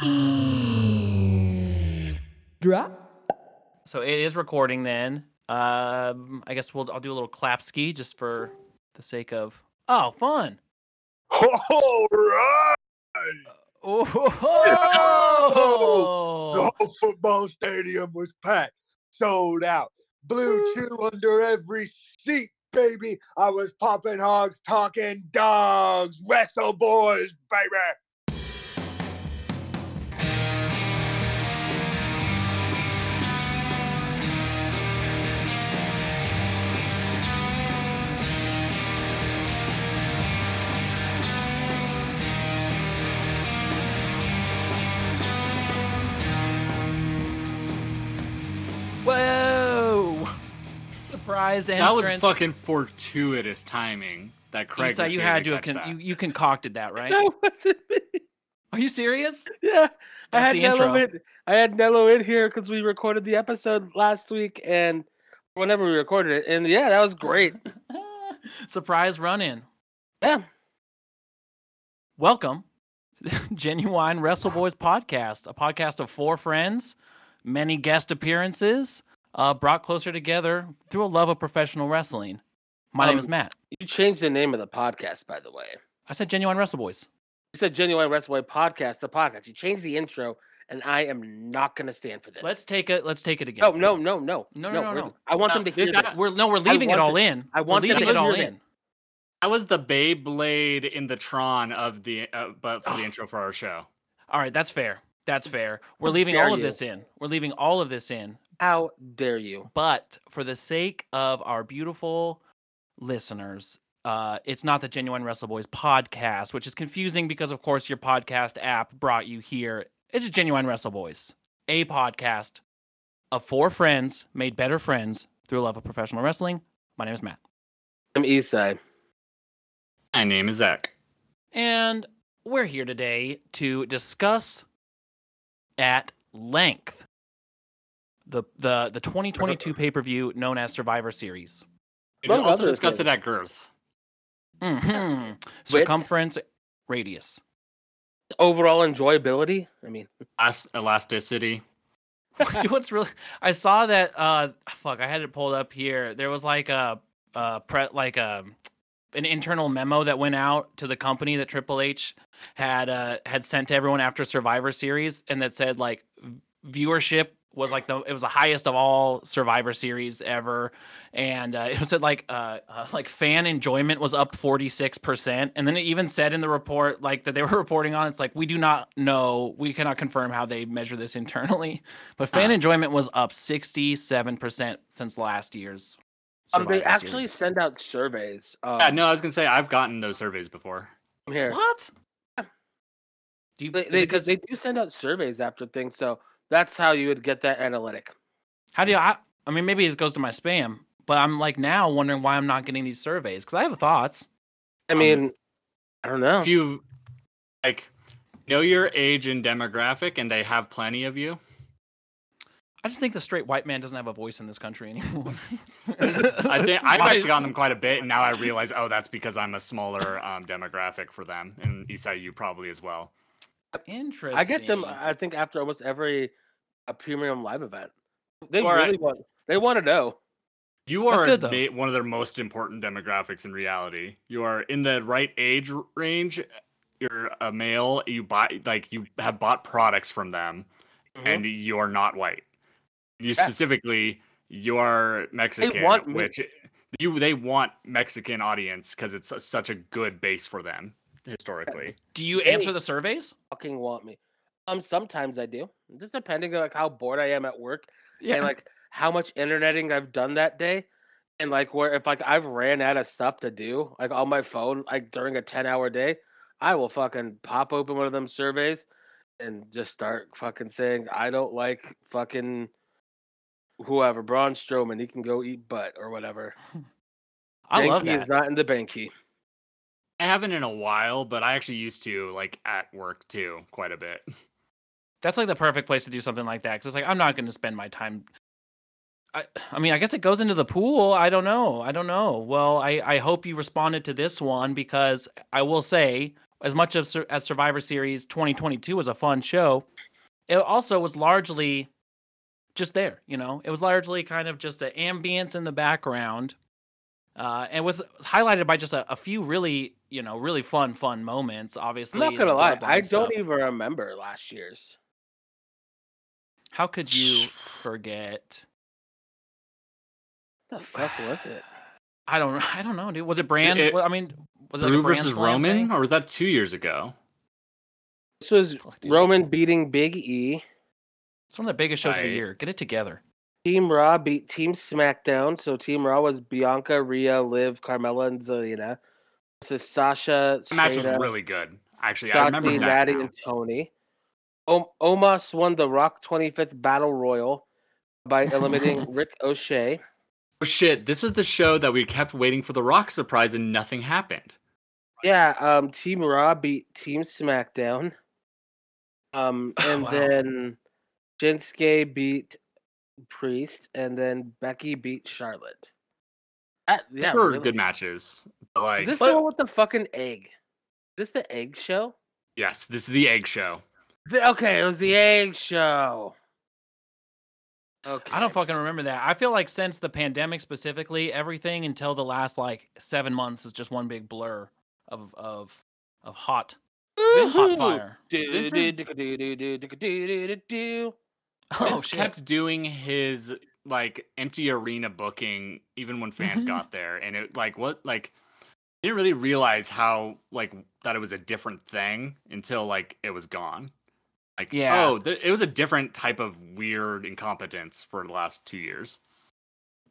Drop. So it is recording then. Um, I guess we'll I'll do a little clap ski just for the sake of oh fun. All right. Oh, The whole football stadium was packed, sold out. Blue chew under every seat, baby. I was popping hogs, talking dogs, wrestle boys, baby. Surprise That was fucking fortuitous timing. That Craig. Esai, was you had to to have con- you, you concocted that, right? That wasn't me. Are you serious? Yeah, I had the Nello intro. in. I had Nello in here because we recorded the episode last week and whenever we recorded it, and yeah, that was great. Surprise run in. Yeah, Welcome, Genuine Wrestle Boys podcast, a podcast of four friends, many guest appearances, uh, brought closer together through a love of professional wrestling. My name is Um, Matt. you changed the name of the podcast, by the way. I said Genuine Wrestle Boys. You said Genuine Wrestle Boy Podcast, the podcast. You changed the intro, and I am not going to stand for this. Let's take it. Let's take it again. No, no, no, no, No, no, no, no. I want No, them to hear that- that. We're no, we're leaving it all the- in. I We're want them leaving to it all hear in. that. That was the Beyblade in the Tron of the, uh, but for the intro for our show. All right, that's fair. That's fair. We're leaving all of you. this in. We're leaving all of this in. How dare you? But for the sake of our beautiful listeners, uh, it's not the Genuine Wrestle Boys podcast, which is confusing because, of course, your podcast app brought you here. It's just Genuine Wrestle Boys, a podcast of four friends made better friends through a love of professional wrestling. My name is Matt. I'm Esai. My name is Zack. And we're here today to discuss at length the the the 2022 pay-per-view known as Survivor Series. We can also discussed discuss it at girth. hmm Circumference radius. Overall enjoyability. I mean, Elas- elasticity. What's really I saw that uh fuck I had it pulled up here. There was like a uh pre like a an internal memo that went out to the company that Triple H had uh had sent to everyone after Survivor Series and that said like viewership was like the it was the highest of all Survivor Series ever, and uh, it said like uh, uh like fan enjoyment was up forty six percent, and then it even said in the report like that they were reporting on it's like we do not know we cannot confirm how they measure this internally, but fan Ah. enjoyment was up sixty seven percent since last year's. um, they actually Series. send out surveys. Um, Yeah, no, I was gonna say I've gotten those surveys before. I'm here. what? Do you, They, they, it 'cause- cause they do send out surveys after things, so that's how you would get that analytic. How do you? I, I mean, maybe it goes to my spam, but I'm like now wondering why I'm not getting these surveys because I have thoughts. I Um, mean, I don't know. If you like know your age and demographic, and they have plenty of you, I just think the straight white man doesn't have a voice in this country anymore. I think I've actually gotten them quite a bit, and now I realize, oh, that's because I'm a smaller um, demographic for them, and Esai, you probably as well. Interesting. I get them. I think after almost every a premium live event, they All right. really want. They want to know. You are good, one of their most important demographics in reality. You are in the right age range. You're a male. You buy like you have bought products from them, Mhm. and you are not white. You Yeah. specifically, you are Mexican, which you they want Mexican audience because it's such a good base for them historically. Do you Hey. answer the surveys? fucking want me. Um, sometimes I do. Just depending on like how bored I am at work and like how much interneting I've done that day, and like where if like I've ran out of stuff to do like on my phone like during a ten hour day, I will fucking pop open one of them surveys and just start fucking saying I don't like fucking whoever Braun Strowman. He can go eat butt or whatever. I love Banky that. is not in the banky. I haven't in a while, but I actually used to like at work too quite a bit. That's like the perfect place to do something like that because it's like I'm not going to spend my time. I, I mean, I guess it goes into the pool. I don't know. I don't know. Well, I, I hope you responded to this one because I will say as much Sur- as Survivor Series 2022 was a fun show, it also was largely just there. You know, it was largely kind of just an ambience in the background, uh, and was highlighted by just a, a few really, you know, really fun, fun moments. Obviously, I'm not gonna lie, bloodline I don't even remember last year's. How could you forget? The fuck was it? I don't. I don't know, dude. Was it Brand? it- well, I mean, was it Drew like Brand versus Roman, thing? or was that two years ago? This was Fuck, dude. Roman beating Big E. It's one of the biggest shows of the year. Get it together. Team Raw beat Team SmackDown. So Team Raw was Bianca, Rhea, Liv, Carmella, and Zelina. This is Sasha, The match was really good. Actually, I remember that. Natty, now. and Toni. O- Omos won the Rock 25th Battle Royal by eliminating Ricochet. Oh shit! This was the show that we kept waiting for the Rock surprise, and nothing happened. Yeah, um, Team Raw beat Team SmackDown. Um, Oh, and wow. then Shinsuke beat Priest, and then Becky beat Charlotte. That, These yeah, were really. good matches. Oh, like, is this but, the one with the fucking egg? Is this the egg show? Yes, this is the egg show. The, okay, it was the egg show. Okay. I don't fucking remember that. I feel like since the pandemic specifically, everything until the last like seven months is just one big blur of of of hot, hot fire. Oh, shit. kept doing his like empty arena booking even when fans got there, and it like what like didn't really realize how like that it was a different thing until like it was gone. Like Yeah. oh, th- it was a different type of weird incompetence for the last two years.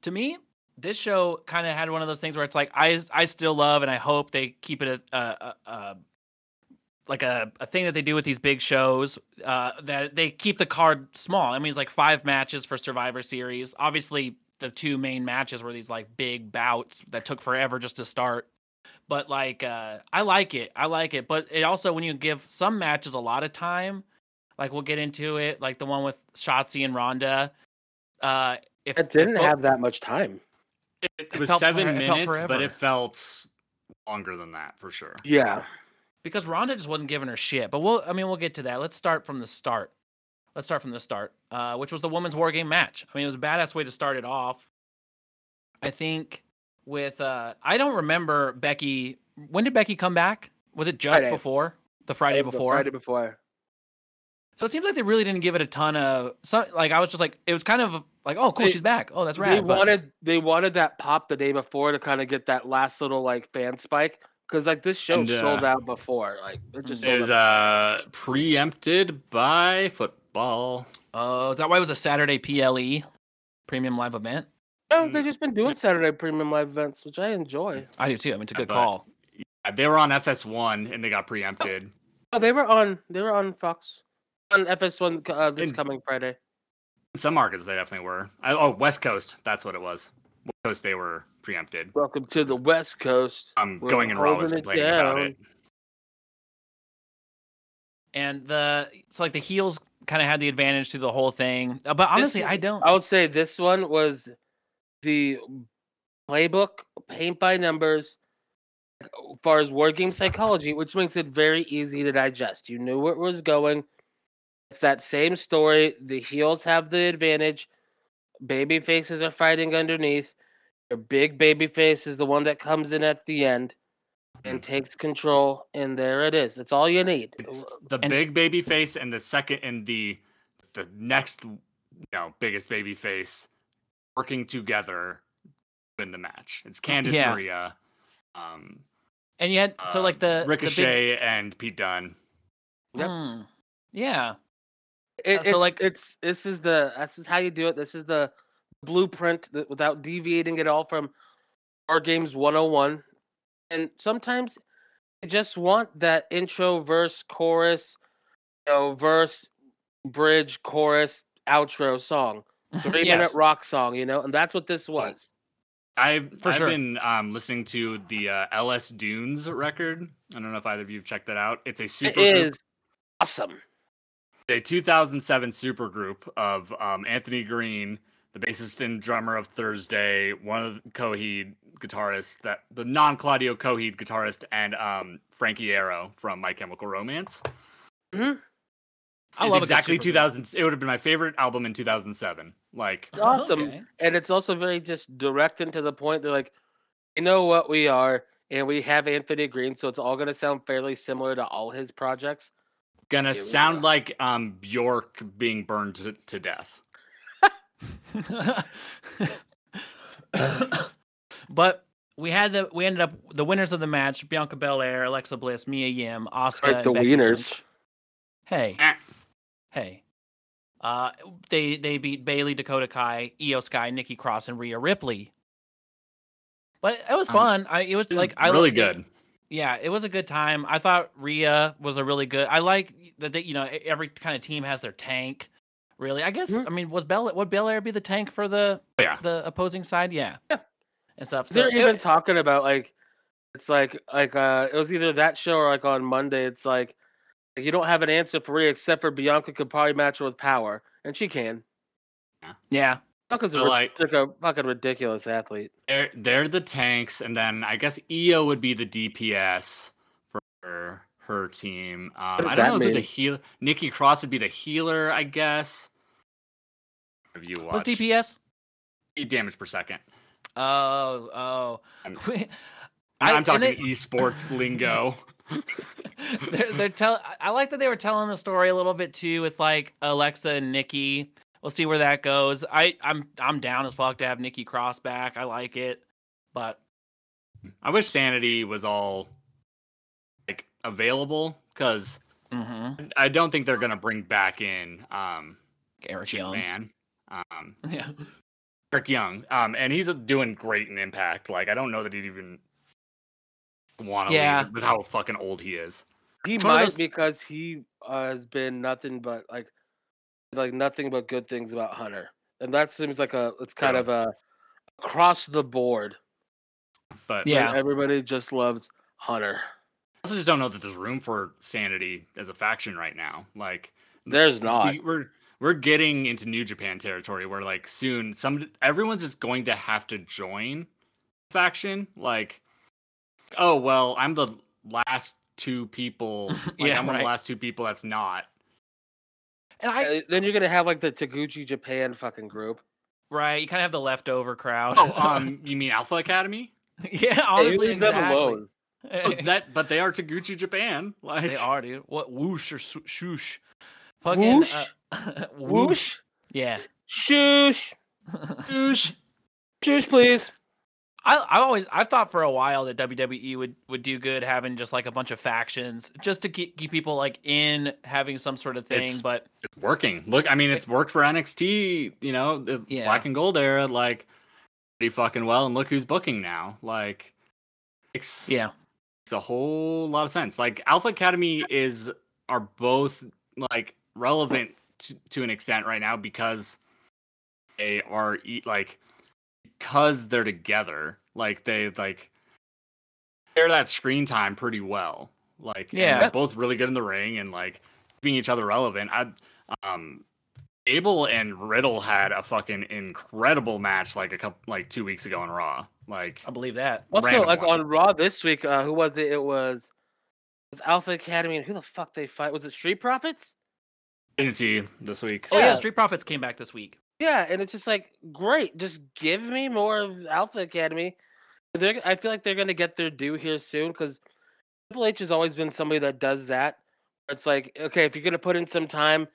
to me, this show kind of had one of those things where it's like I I still love and I hope they keep it a, a, a, a like a, a thing that they do with these big shows uh, that they keep the card small. I mean, it's like five matches for Survivor Series. Obviously, the two main matches were these like big bouts that took forever just to start. But like, uh, I like it. I like it. But it also when you give some matches a lot of time, like we'll get into it, like the one with Shotzi and Ronda. Uh, if It didn't both- have that much time. It, It was felt seven for- it minutes, but it felt longer than that for sure. Yeah. because Ronda just wasn't giving her shit. But we'll, I mean, we'll get to that. Let's start from the start. Let's start from the start, uh, which was the women's war game match. I mean, it was a badass way to start it off. I think with, uh, I don't remember Becky. When did Becky come back? Was it just Friday. before the Friday It was the before? Friday before. So it seems like they really didn't give it a ton of. So, like, I was just like, it was kind of like, oh, cool, They- she's back. Oh, that's They rad. but- wanted they wanted that pop the day before to kind of get that last little like fan spike because like this show And, uh, sold out before. Like it just It sold was out. uh preempted by football. Oh, is that why it was a Saturday PLE premium live event? No, they've just been doing Saturday premium live events, which I enjoy. I do too. I mean, it's a Yeah, good but- call. Yeah, They were on FS1 and they got preempted. Oh, they were on they were on Fox on FS1 uh, this In- coming Friday. In some markets, they definitely were. I, oh, West Coast. That's what it was. West Coast, they were preempted. Welcome to the West Coast. I'm We're going and Raw was holding it complaining about down. it. and the it's like the heels kind of had the advantage through the whole thing. Uh, But honestly, I don't. I would say this one was the playbook, paint by numbers, as far as war game psychology, which makes it very easy to digest. You knew where it was going. It's that same story. The heels have the advantage. Baby faces are fighting underneath. Your big baby face is the one that comes in at the end and mm. takes control. And there it is. It's all you need. It's the And- big baby face and the second and the the next you know biggest baby face working together to win the match. It's Candice Yeah. Maria, um, and yet, so like um, the the big- Ricochet and Pete Dunne. Yep. Mm, yeah. It, Uh, so, it's, like- it's this is the this is how you do it. This is the blueprint that, without deviating at all from war games 101. And sometimes you just want that intro, verse, chorus, you know, verse, bridge, chorus, outro song, three minute rock song, you know, and that's what this was. I've For I've sure. been um, listening to the uh, LS Dunes record. I don't know if either of you have checked that out. It's a super group, is awesome. a 2007 super group of um, Anthony Green, the bassist and drummer of Thursday, one of the Coheed guitarists, that the non Claudio Coheed guitarist, and um, Frank Iero from My Chemical Romance. Mhm. I Is love exactly supergroup. 2000. It would have been my favorite album in 2007. Like, It's awesome. Okay. and it's also very just direct and to the point. They're like, you know what we are, and we have Anthony Green, so it's all going to sound fairly similar to all his projects. gonna Here sound like um Bjork being burned to, to death. but we had the we ended up the winners of the match: Bianca Belair, Alexa Bliss, Mia Yim, Oscar. Like the wieners. Hey, Eh. Hey. Uh, they they beat Bayley, Dakota Kai, Iyo Sky, Nikki Cross, and Rhea Ripley. But it was Um, fun. I it was like I really liked it. good. Yeah, it was a good time. I thought Rhea was a really good. I like that they, you know every kind of team has their tank. Really, I guess. Mhm. I mean, was Bel would Belair be the tank for the Oh, yeah. the opposing side? Yeah, Yeah. and stuff. So They're it- even talking about like, it's like like uh, it was either that show or like on Monday. It's like you don't have an answer for Rhea except for Bianca could probably match her with power, and she can. yeah, Bianca's a, So, ri- like- like a fucking ridiculous athlete. They're they're the tanks, and then I guess Iyo would be the DPS for her team. Um, I don't know who the heal. Nikki Cross would be the healer, I guess. Have you was watched DPS? damage per second? Oh, oh. I'm- I- I'm talking they- esports lingo. they're they're tell. I- like that they were telling the story a little bit too with like Alexa and Nikki. We'll see where that goes. I I'm I'm down as fuck to have Nikki Cross back. I like it, but I wish Sanity was all like available because mhm. I don't think they're gonna bring back in um Eric Young Young. Man. Um, Yeah. Eric Young. Um, and he's doing great in Impact. Like I don't know that he'd even want to Yeah. leave with how fucking old he is. He It's might those- because he uh, has been nothing but like like nothing but good things about Hunter, and that seems like a it's kind Yeah. of a across the board. But Yeah. Like, everybody just loves Hunter. I also just don't know that there's room for Sanity as a faction right now. Like There's not. we, we're we're getting into New Japan territory where like soon some everyone's just going to have to join faction. Like, oh well, I'm the last two people. Like, Yeah, I'm one of the last two people that's not. And I Uh, then you're gonna have like the Taguchi Japan fucking group. right, you kind of have the leftover crowd. Oh, um, you mean Alpha Academy? yeah, Hey, honestly, leave them exactly. alone. Oh, that, but they are Taguchi Japan. Like they are, dude. What whoosh or shoosh? Fucking Whoosh? uh, Whoosh, Yeah. shoosh, douche. shoosh, please. I I always I thought for a while that WWE would would do good having just like a bunch of factions just to keep keep people like in having some sort of thing. It's- but It's working. Look, I mean, it's worked for NXT. You know, the Yeah. Black and Gold era, like pretty fucking well. And look who's booking now. Like, it's yeah, makes a whole lot of sense. Like Alpha Academy is are both like relevant to, to an extent right now because they are like because they're together. Like they like share that screen time pretty well. Like Yeah. they're both really good in the ring and like being each other relevant. I um Gable and Riddle had a fucking incredible match like a couple like two weeks ago on Raw. Like I believe that. Also, like one. on Raw this week, uh, who was it? It was, it was Alpha Academy, and who the fuck they fight? Was it Street Profits? I didn't see this week. Oh yeah, Yeah. Street Profits came back this week. Yeah, and it's just like great. Just give me more of Alpha Academy. They're, I feel like they're gonna get their due here soon because Triple H has always been somebody that does that. It's like okay, if you're gonna put in some time,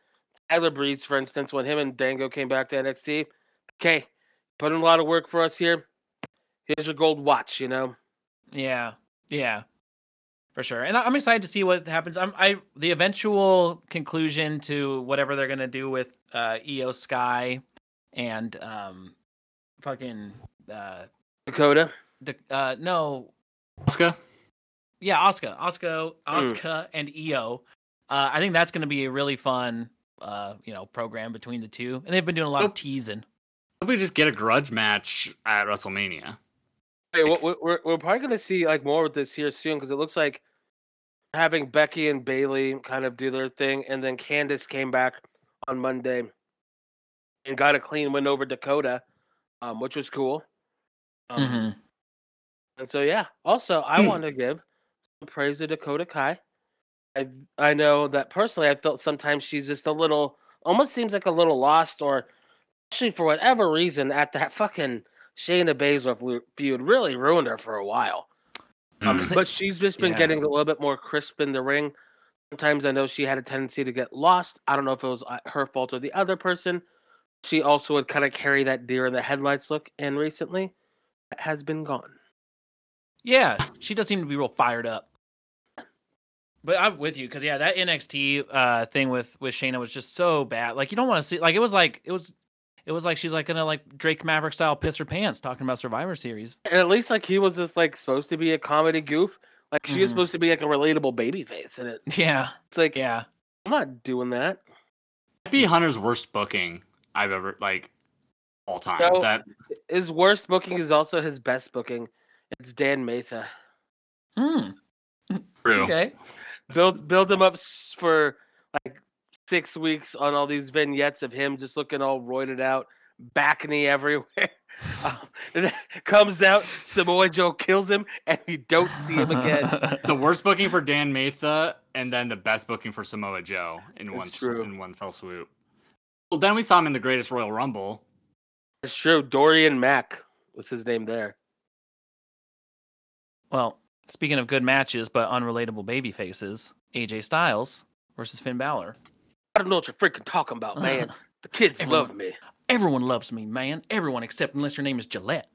Tyler Breeze, for instance, when him and Dango came back to NXT, okay, put in a lot of work for us here. Here's your gold watch, you know. Yeah, yeah, for sure. And I'm excited to see what happens. I'm I the eventual conclusion to whatever they're gonna do with uh, Iyo Sky and um, fucking uh, Dakota. D- uh no Asuka? yeah Oscar Oscar Mm. Oscar and Iyo. Uh, I think that's gonna be a really fun uh you know program between the two, and they've been doing a lot of teasing. Hope we just get a grudge match at WrestleMania. Hey, we- we- we're we're probably gonna see like more with this here soon because it looks like having Becky and Bayley kind of do their thing, and then Candice came back on Monday. And got a clean win over Dakota, um, which was cool. Um, Mhm. And so yeah. Also, I Hmm. want to give some praise to Dakota Kai. I I know that personally, I felt sometimes she's just a little, almost seems like a little lost, or actually for whatever reason, at that fucking Shayna Baszler feud really ruined her for a while. Um, Mm. but she's just been Yeah. getting a little bit more crisp in the ring. Sometimes I know she had a tendency to get lost. I don't know if it was uh, her fault or the other person. She also would kind of carry that deer in the headlights look, and recently has been gone. Yeah, she does seem to be real fired up. But I'm with you because yeah, that NXT uh, thing with with Shayna was just so bad. Like you don't want to see. Like it was like it was, it was like she's like gonna like Drake Maverick style piss her pants talking about Survivor Series. And at least like he was just like supposed to be a comedy goof. Like she was Mhm. supposed to be like a relatable baby face, in it, Yeah, it's like yeah. I'm not doing that. Might be Hunter's worst booking I've ever like all time. No. That His worst booking is also his best booking. It's Dan Matha. Hmm. true. Okay. Build build him up for like six weeks on all these vignettes of him just looking all roided out, back knee everywhere. Um, and then comes out, Samoa Joe kills him, and we don't see him again. The worst booking for Dan Matha, and then the best booking for Samoa Joe in It's one true. in one fell swoop. Well, then we saw him in the Greatest Royal Rumble. It's true. Dorian Mack was his name there. well, speaking of good matches but unrelatable baby faces, AJ Styles versus Finn Balor. I don't know what you're freaking talking about, man. The kids Everyone- love me. Everyone loves me, man. Everyone except unless your name is Gillette.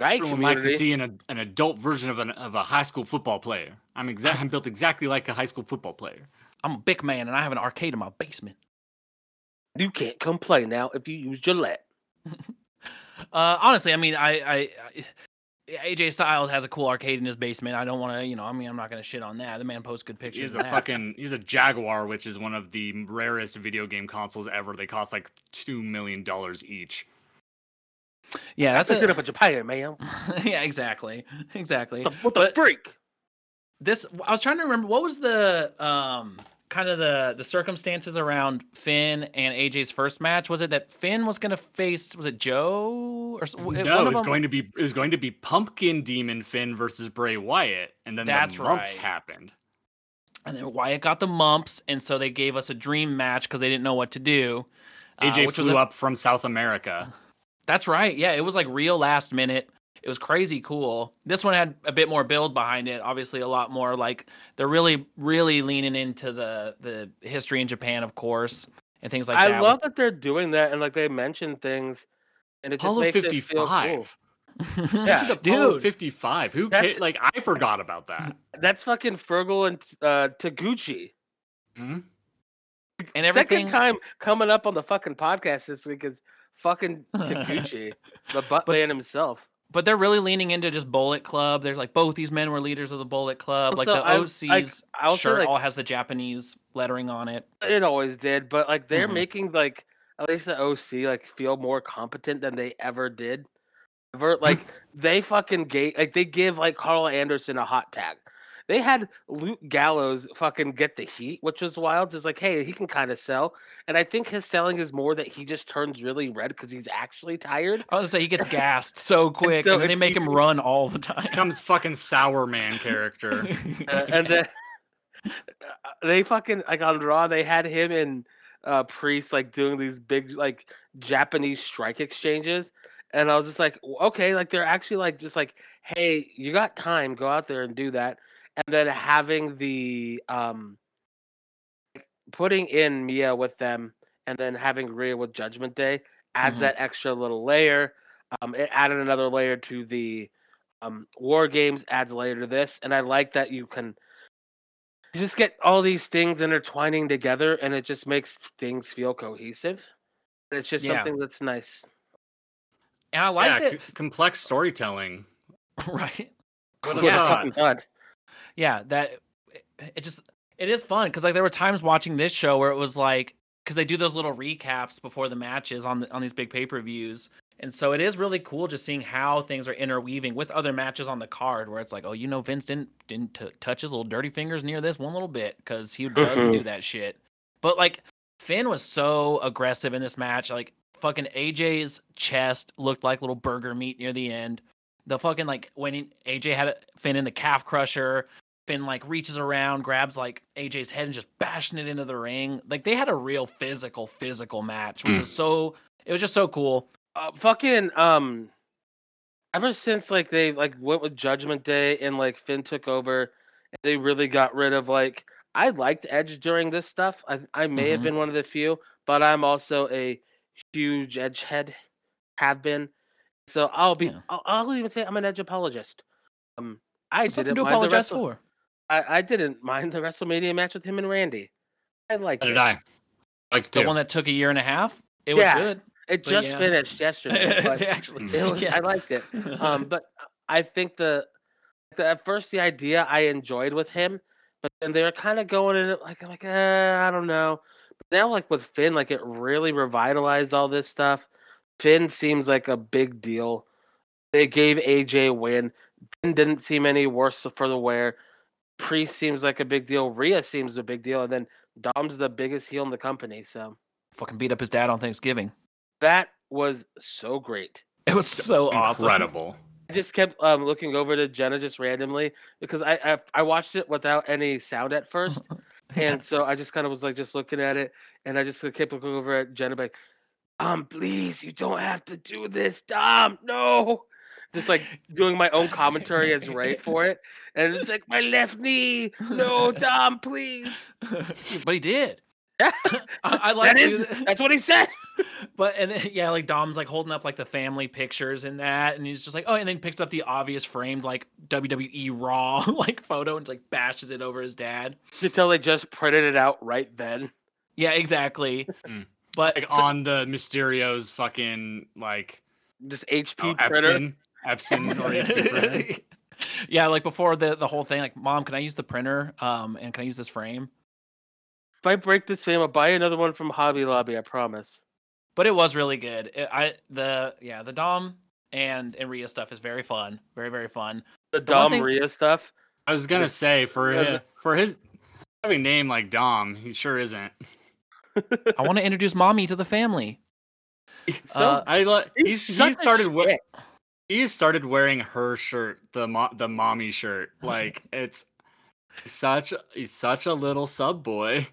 Right, Everyone likes to see an, an adult version of an of a high school football player. I'm exact. I'm built exactly like a high school football player. I'm a big man and I have an arcade in my basement. You can't complain now if you use Gillette. Uh, honestly, I mean, I, I, I AJ Styles has a cool arcade in his basement. I don't want to, you know, I mean, I'm not gonna shit on that. The man posts good pictures. He's of a that. fucking. He's a Jaguar, which is one of the rarest video game consoles ever. They cost like two million dollars each. yeah, That's that's a a, up at Japan, man. yeah, exactly, exactly. What the, what the But- freak? This I was trying to remember what was the um kind of the the circumstances around Finn and AJ's first match. Was it that Finn was gonna face was it Joe or No, it was them- going to be it was going to be Pumpkin Demon Finn versus Bray Wyatt, and then That's the mumps right. happened. and then Wyatt got the mumps, and so they gave us a dream match because they didn't know what to do. uh, AJ was flew a- up from South America. That's right. Yeah, it was like real last minute. It was crazy cool. This one had a bit more build behind it. Obviously, a lot more like they're really, really leaning into the the history in Japan, of course, and things like I that. I love that they're doing that and like they mention things, and it just Apollo makes fifty it feel cool. Yeah, dude. fifty five. Who That's- ca- like I forgot about that. That's fucking Fergal and uh, Taguchi. Hmm? And everything. Second time coming up on the fucking podcast this week is fucking Taguchi, the butt But- man himself. But they're really leaning into just Bullet Club. They're like both these men were leaders of the Bullet Club. like the OC's I also, shirt like- all has the Japanese lettering on it. It always did, but like they're Mhm. making like at least the OC like feel more competent than they ever did. Ever like they fucking gate like they give like Karl Anderson a hot tag. They had Luke Gallows fucking get the heat, which was wild. It's like, hey, he can kind of sell, and I think his selling is more that he just turns really red because he's actually tired. I was gonna say he gets gassed so quick, so and then they make him run all the time. Becomes fucking sour man character. Uh, and then they fucking like on Raw, they had him and uh Priest like doing these big like Japanese strike exchanges, and I was just like, okay, like they're actually like just like, hey, you got time, go out there and do that, and then having the um putting in Mia with them, and then having Rhea with Judgment Day adds Mhm. that extra little layer. Um, it added another layer to the um, war games adds a layer to this and i like that you can you just get all these things intertwining together and it just makes things feel cohesive and it's just Yeah. something that's nice and I like yeah, that. c- complex storytelling. right. What a Yeah. Thought. fucking thought. yeah that it just it is fun because like there were times watching this show where it was like because they do those little recaps before the matches on the, on these big pay-per-views and so it is really cool just seeing how things are interweaving with other matches on the card where it's like oh you know vince didn't didn't t- touch his little dirty fingers near this one little bit because he doesn't mm-hmm. do that shit but like Finn was so aggressive in this match. Like fucking AJ's chest looked like little burger meat near the end. The fucking like when he, AJ had Finn in the calf crusher, Finn like reaches around, grabs like AJ's head and just bashing it into the ring. Like they had a real physical, physical match, which Mm. was so. It was just so cool. uh, fucking um ever since like they like went with judgment day and like finn took over they really got rid of like i liked edge during this stuff i, I may have Mhm. been one of the few but i'm also a huge edge head have been so i'll be Yeah. I'll, I'll even say i'm an edge apologist um i There's nothing didn't to mind the apologize for. I, I didn't mind the wrestlemania match with him and randy i liked So it did I. Like The to. one that took a year and a half. It was good. it But just yeah. finished yesterday but Actually, it was, yeah. i liked it um, but I think the, the at first the idea I enjoyed with him, but then they were kind of going in it like I'm like eh, I don't know. But now like with Finn, like it really revitalized all this stuff. Finn seems like a big deal. They gave AJ a win. Finn didn't seem any worse for the wear. Priest seems like a big deal. Rhea seems a big deal, and then Dom's the biggest heel in the company. So fucking beat up his dad on Thanksgiving. that was so great. It was so awesome. incredible. I just kept um, looking over to Jenna just randomly because I, I I watched it without any sound at first, and so I just kind of was like just looking at it, and I just kept looking over at Jenna like, um, please, you don't have to do this, Dom, no, just like doing my own commentary as Rey for it, and it's like my left knee, no, Dom, please. but he did. Yeah. I, I like that is that's what he said. But and then, yeah, like Dom's like holding up like the family pictures and that, and he's just like, oh, and then picks up the obvious framed like WWE Raw like photo and like bashes it over his dad. You can tell they just printed it out right then. Yeah, exactly. Mm. But Like so- on the Mysterio's fucking like Just HP oh, printer. Epson, Epson or HP printer. yeah, like before the the whole thing, like, mom, can I use the printer? Um, and can I use this frame? If I break this frame, I'll buy another one from Hobby Lobby. I promise. But it was really good. It, I the yeah the Dom and and Rhea stuff is very fun, very very fun. The The Dom thing- Rhea stuff. I was gonna say for Yeah, his, for his having name like Dom, he sure isn't. I want to introduce mommy to the family. So Uh, I li- he's, such he started we- shit. he started wearing her shirt, the mo- the mommy shirt. Like it's such he's such a little sub boy.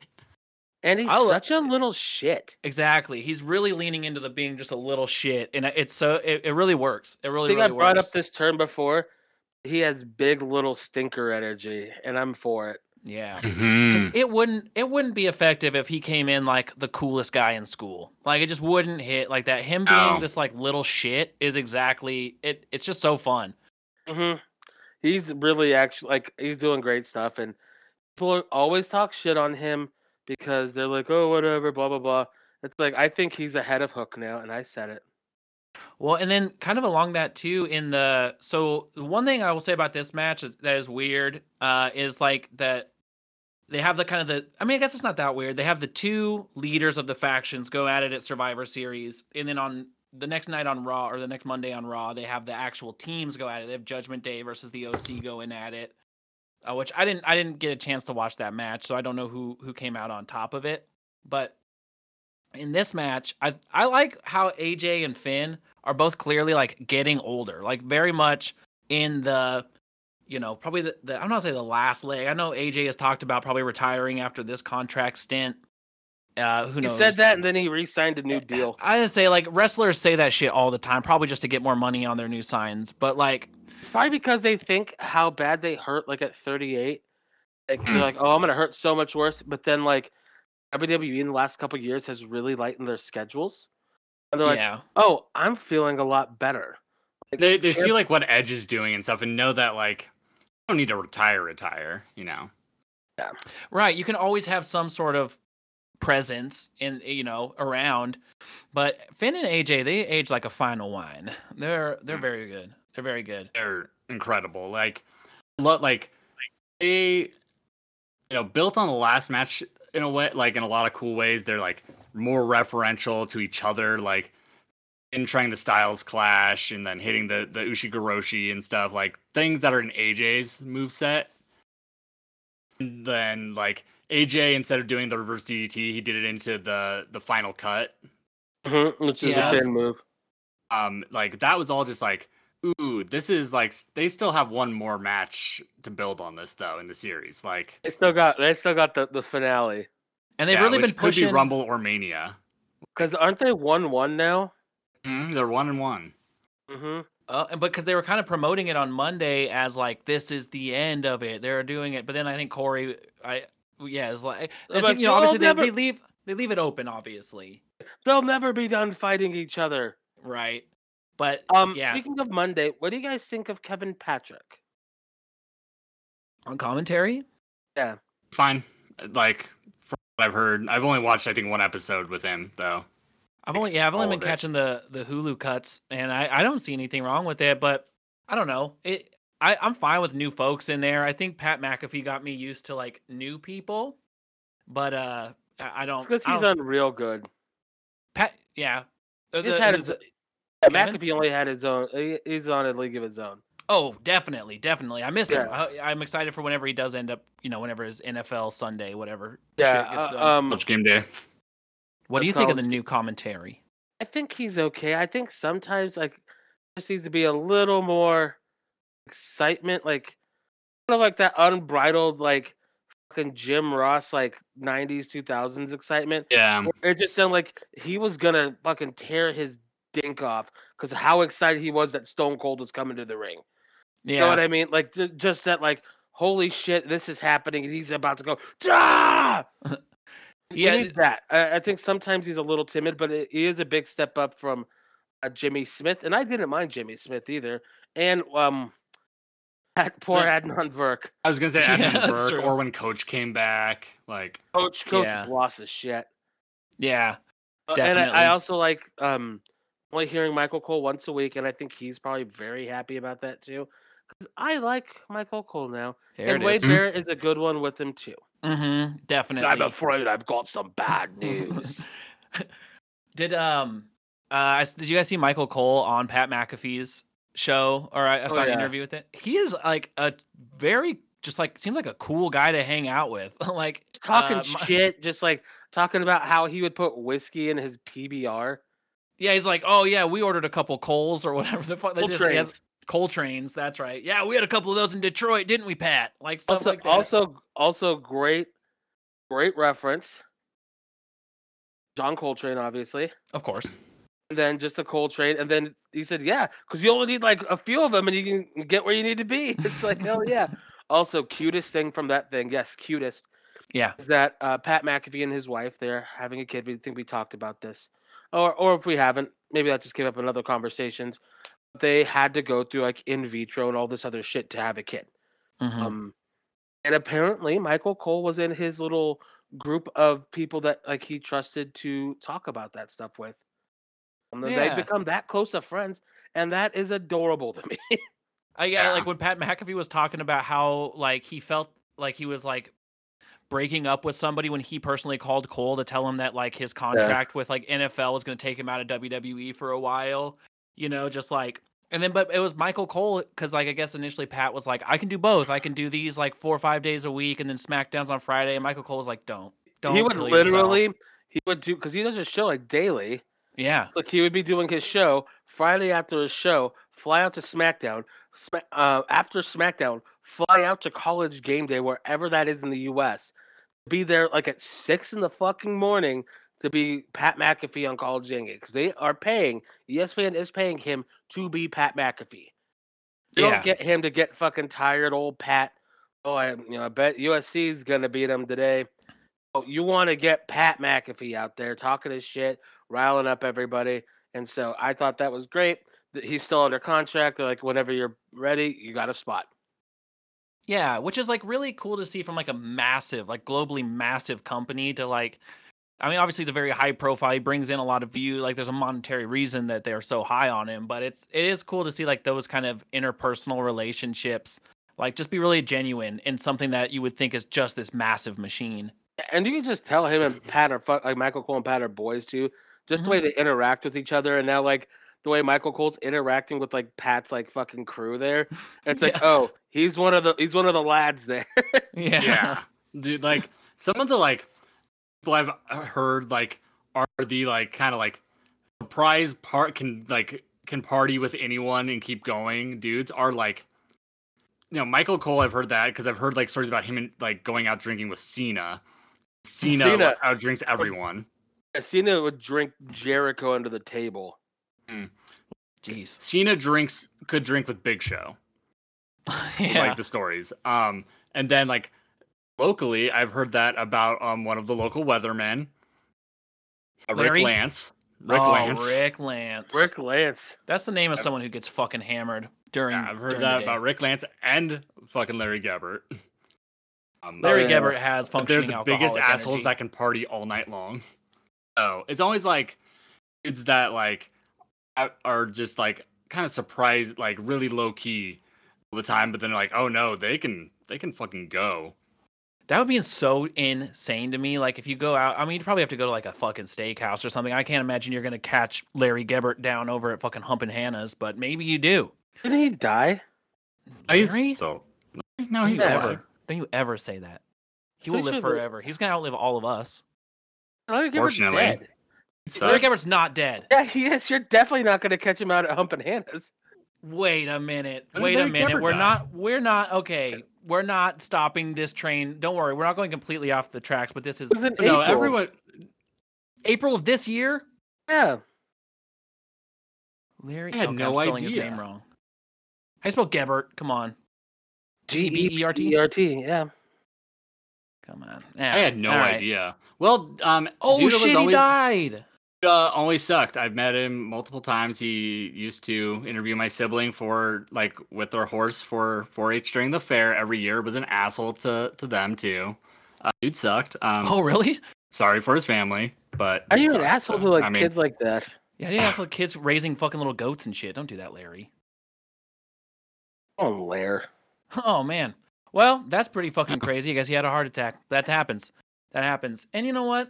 and he's I lo- such a little shit. Exactly. He's really leaning into the being just a little shit, and it's so it, it really works. It I really think really I brought works. up this term before. He has big little stinker energy, and I'm for it. Yeah. Mm-hmm. It wouldn't it wouldn't be effective if he came in like the coolest guy in school. Like it just wouldn't hit like that. Him being No. this like little shit is exactly it. It's just so fun. hmm He's really actually like he's doing great stuff, and people always talk shit on him because they're like, oh, whatever, blah blah blah. It's like I think he's ahead of Hook now, and I said it. Well, and then kind of along that too, in the so one thing I will say about this match that is weird uh, is like that they have the kind of the I mean I guess it's not that weird. They have the two leaders of the factions go at it at Survivor Series, and then on the next night on Raw or the next Monday on Raw, they have the actual teams go at it. They have Judgment Day versus the OC going at it, uh, which I didn't I didn't get a chance to watch that match, so I don't know who who came out on top of it. But in this match, I I like how AJ and Finn are both clearly like getting older, like very much in the you know, probably the, the I'm not say the last leg. I know AJ has talked about probably retiring after this contract stint. Uh who He knows? He said that, and then he re-signed a new deal. I would say like wrestlers say that shit all the time, probably just to get more money on their new signs. But like It's probably because they think how bad they hurt, like at 38. Like they're Mm. like, oh, I'm gonna hurt so much worse. But then like WWE in the last couple years has really lightened their schedules, and they're like, yeah. oh, I'm feeling a lot better. Like, They they champ- see like what Edge is doing and stuff, and know that like you don't need to retire, retire. You know. Yeah. Right. You can always have some sort of presence in you know around. But Finn and AJ, they age like a fine wine. They're they're Mm. very good. They're very good. they're incredible. Like, lot like they, you know, built on the last match in a way, like in a lot of cool ways. They're like more referential to each other, like in trying the styles clash and then hitting the the Ushigoroshi and stuff, like things that are in AJ's moveset. And then like AJ instead of doing the reverse DDT, he did it into the the final cut. Mhm, which is Yeah. a pin move. Um, like that was all just like, ooh, this is like they still have one more match to build on this though in the series. Like, They still got they still got the, the finale. And they've yeah, really which been could pushing be Rumble or Mania. Because aren't they one one now? Mhm, they're one and one. Mm-hmm. Uh, and because they were kind of promoting it on Monday as like this is the end of it. They're doing it, but then I think Corey, I yeah, is like, I think, you know, "You'll obviously they, never-" they leave they leave it open, obviously, They'll never be done fighting each other. right? But Um, yeah, speaking of Monday, what do you guys think of Kevin Patrick? on commentary, Yeah, Fine. Like from what I've heard, I've only watched I think one episode with him though. I've only yeah I've only all been catching the the Hulu cuts, and I I don't see anything wrong with it, but I don't know it. I, I'm fine with new folks in there. I think Pat McAfee got me used to like new people, but uh, I I don't. Because he's don't- on real good. Pat. Yeah, He just the- had the- his. the- McAfee only had his own. he- He's on a league of his own. Oh, definitely, definitely. I miss him. Yeah. I, I'm excited for whenever he does end up, you know, whenever his NFL Sunday, whatever. Yeah. shit gets uh, done. um, Watch game day. what do you think of the college- new commentary? I think he's okay. I think sometimes like just needs to be a little more excitement, like kind of like that unbridled like fucking Jim Ross like '90s 2000s excitement. Yeah. It just sounded like he was gonna fucking tear his dink off because how excited he was that Stone Cold was coming to the ring. Yeah, You know what I mean? Like ju- just that like holy shit, this is happening and he's about to go. Ah! Yeah, Yeah, that. I, I think sometimes he's a little timid, but it, he is a big step up from uh, Jimmy Smith, and I didn't mind Jimmy Smith either. And um, poor Yeah. Adnan Virk, I was gonna say Adnan Virk true. or when Coach came back. Like coach, coach Yeah. lost his shit. yeah, Uh, And I, I also like um only hearing Michael Cole once a week, and I think he's probably very happy about that too. 'Cause I like Michael Cole now, there and it Wade is. Barrett is a good one with him too. Mm-hmm, definitely. I'm afraid I've got some bad news. did um, uh, did you guys see Michael Cole on Pat McAfee's show? Or I, I Oh, saw an yeah. interview with it. He is like a very just like seems like a cool guy to hang out with. like talking uh, my- shit, just like talking about how he would put whiskey in his PBR. Yeah, he's like, oh yeah, we ordered a couple coals or whatever the fuck. they Cold just- he has- trains. That's right. Yeah, we had a couple of those in Detroit, didn't we, Pat? Like stuff Also, like that. also, also great, great reference. John Coltrane, obviously. of course. And then just a Coltrane, and then he said, "Yeah, because you only need like a few of them, and you can get where you need to be." It's like hell yeah. Also, cutest thing from that thing, yes, cutest Yeah. is that uh, Pat McAfee and his wife they're having a kid. We think we talked about this, or or if we haven't, maybe that just came up in other conversations. They had to go through like in vitro and all this other shit to have a kid. Mhm. Um, and apparently Michael Cole was in his little group of people that like he trusted to talk about that stuff with. And then Yeah. they've become that close of friends, and that is adorable to me. Yeah, Yeah. like when Pat McAfee was talking about how like he felt like he was like breaking up with somebody when he personally called Cole to tell him that like his contract with like NFL was going to take him out of WWE for a while, you know, just like and then but it was Michael Cole cuz like I guess initially Pat was like I can do both. I can do these like 4 or 5 days a week and then SmackDowns on Friday and Michael Cole was like don't. Don't he would kill yourself." literally he would do because he does a show like daily. Yeah. Like he would be doing his show Friday after his show, fly out to SmackDown, uh, after SmackDown, fly out to College Game Day wherever that is in the U.S. Be there like at six in the fucking morning to be Pat McAfee on College Game Day because they are paying ESPN is paying him to be Pat McAfee. They Yeah. don't get him to get fucking tired, old Pat. Oh, I you know I bet USC is gonna beat him today. Oh, you want to get Pat McAfee out there talking his shit, riling up everybody. And so I thought that was great. that He's still under contract. They're like, whenever you're ready, you got a spot. Yeah, which is like really cool to see from like a massive, like globally massive company to like I mean obviously it's a very high profile. He brings in a lot of view. Like there's a monetary reason that they're so high on him, but it's it is cool to see like those kind of interpersonal relationships like just be really genuine in something that you would think is just this massive machine. And you can just tell him and Pat are fuck like Michael Cole and Pat are boys too. Just the Mhm. way they interact with each other, and now like the way Michael Cole's interacting with like Pat's like fucking crew there. It's like, Yeah. oh, he's one of the he's one of the lads there. yeah, dude. Like some of the like people I've uh, heard like are the like kind of like surprise part can like can party with anyone and keep going dudes are like you know Michael Cole I've heard that because I've heard like stories about him and like going out drinking with Cena. Cena, Cena- out drinks everyone. Cena would drink Jericho under the table. Jeez. Cena drinks could drink with Big Show. yeah. like the stories. Um, and then like locally, I've heard that about um one of the local weathermen, uh, Rick Lance. Rick oh, Lance. Rick Lance. Rick Lance. That's the name of I've- someone who gets fucking hammered during. Yeah, I've heard during the that day. about Rick Lance and fucking Larry Gebert. Um, Larry yeah. Gebert has but they're the biggest assholes energy. that can party all night long. So it's always like it's that like out- are just like kind of surprised, like really low key all the time, but then like, oh no, they can they can fucking go. That would be so insane to me. Like if you go out, I mean, you'd probably have to go to like a fucking steakhouse or something. I can't imagine you're gonna catch Larry Gebert down over at fucking Humpin' Hannah's, but maybe you do. Didn't he die? He's Larry? still no, he's you Yeah. ever, alive. don't you ever say that? He Pretty will live sure that- forever. He's gonna outlive all of us. Larry Gebert's Fortunately. dead. Larry Sucks. Gebert's not dead. Yeah, he is. You're definitely not going to catch him out at Humpin' Hannah's. Wait a minute. Wait a minute. Gebert We're die? not. We're not. Okay. We're not stopping this train. Don't worry. We're not going completely off the tracks. But this is It was in No, April. everyone. April of this year. Yeah. Larry. I had okay, no I'm spelling his name wrong. How you spell Gebert? Come on. G G E E R T? E R T. Yeah. Come on. I had no All right. idea. Well, um, Oh Duda was shit! He died. Uh, always sucked. I've met him multiple times. He used to interview my sibling for like with their horse for 4-H during the fair every year. Was an asshole to to them too. Uh, dude sucked. Um, Oh really? sorry for his family, but Are he you an sucked, asshole so, to like I mean, kids like that? Yeah, I didn't ask like kids raising fucking little goats and shit. Don't do that, Larry. Oh, Lair. Oh man. Well, that's pretty fucking crazy. I guess he had a heart attack. That happens. That happens. And you know what?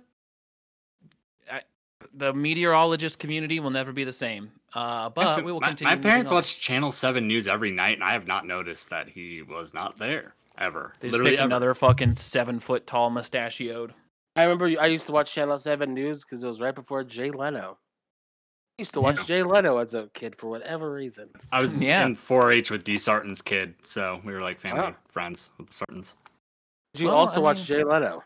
I, the meteorologist community will never be the same. Uh, but fa- we will continue. My moving parents watch Channel Seven News every night, and I have not noticed that he was not there ever. They just Literally picked ever. another fucking seven foot tall mustachioed. I remember I used to watch Channel 7 News because it was right before Jay Leno. I used to watch Yeah. Jay Leno as a kid for whatever reason. I was Yeah. in 4-H with D. Sarton's kid, so we were like family Wow. friends with the Sartons. Did you Well, also I watch Jay Leno?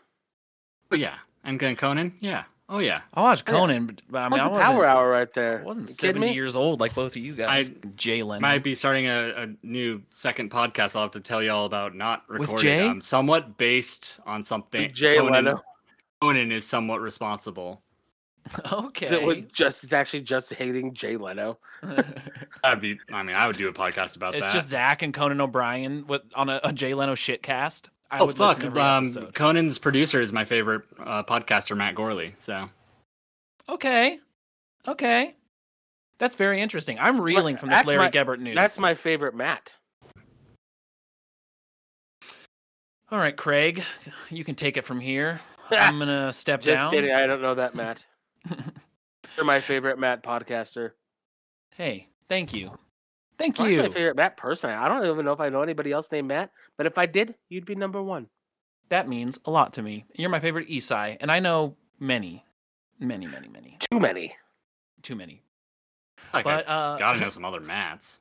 But yeah, and then Conan, yeah, oh yeah. I watched Oh, yeah. Conan, but but I mean, I That's the wasn't, power hour right there. I wasn't You seventy years old like both of you guys. Jay Leno. Might be starting a, a new second podcast. I'll have to tell you all about not With recording. Jay? Um, somewhat based on something. With Jay Conan, Leno. Conan is somewhat responsible. okay. Is it with just it's actually just hating Jay Leno? I'd be. I mean, I would do a podcast about it's that. just Zach and Conan O'Brien with on a, a Jay Leno shit cast. I oh would fuck! Um, episode. Conan's producer is my favorite uh, podcaster, Matt Gourley. So Okay. Okay. That's very interesting. I'm reeling from this Larry my- Gebert news. That's my favorite Matt. All right, Craig, you can take it from here. I'm gonna step Just down. kidding. I don't know that Matt. You're my favorite Matt podcaster. hey, thank you, thank Well, that's you. my favorite Matt person. I don't even know if I know anybody else named Matt, but if I did, you'd be number one. That means a lot to me. You're my favorite Esai, and I know many, many, many, many, Too many. too many. like, But I uh, gotta know some other Matts.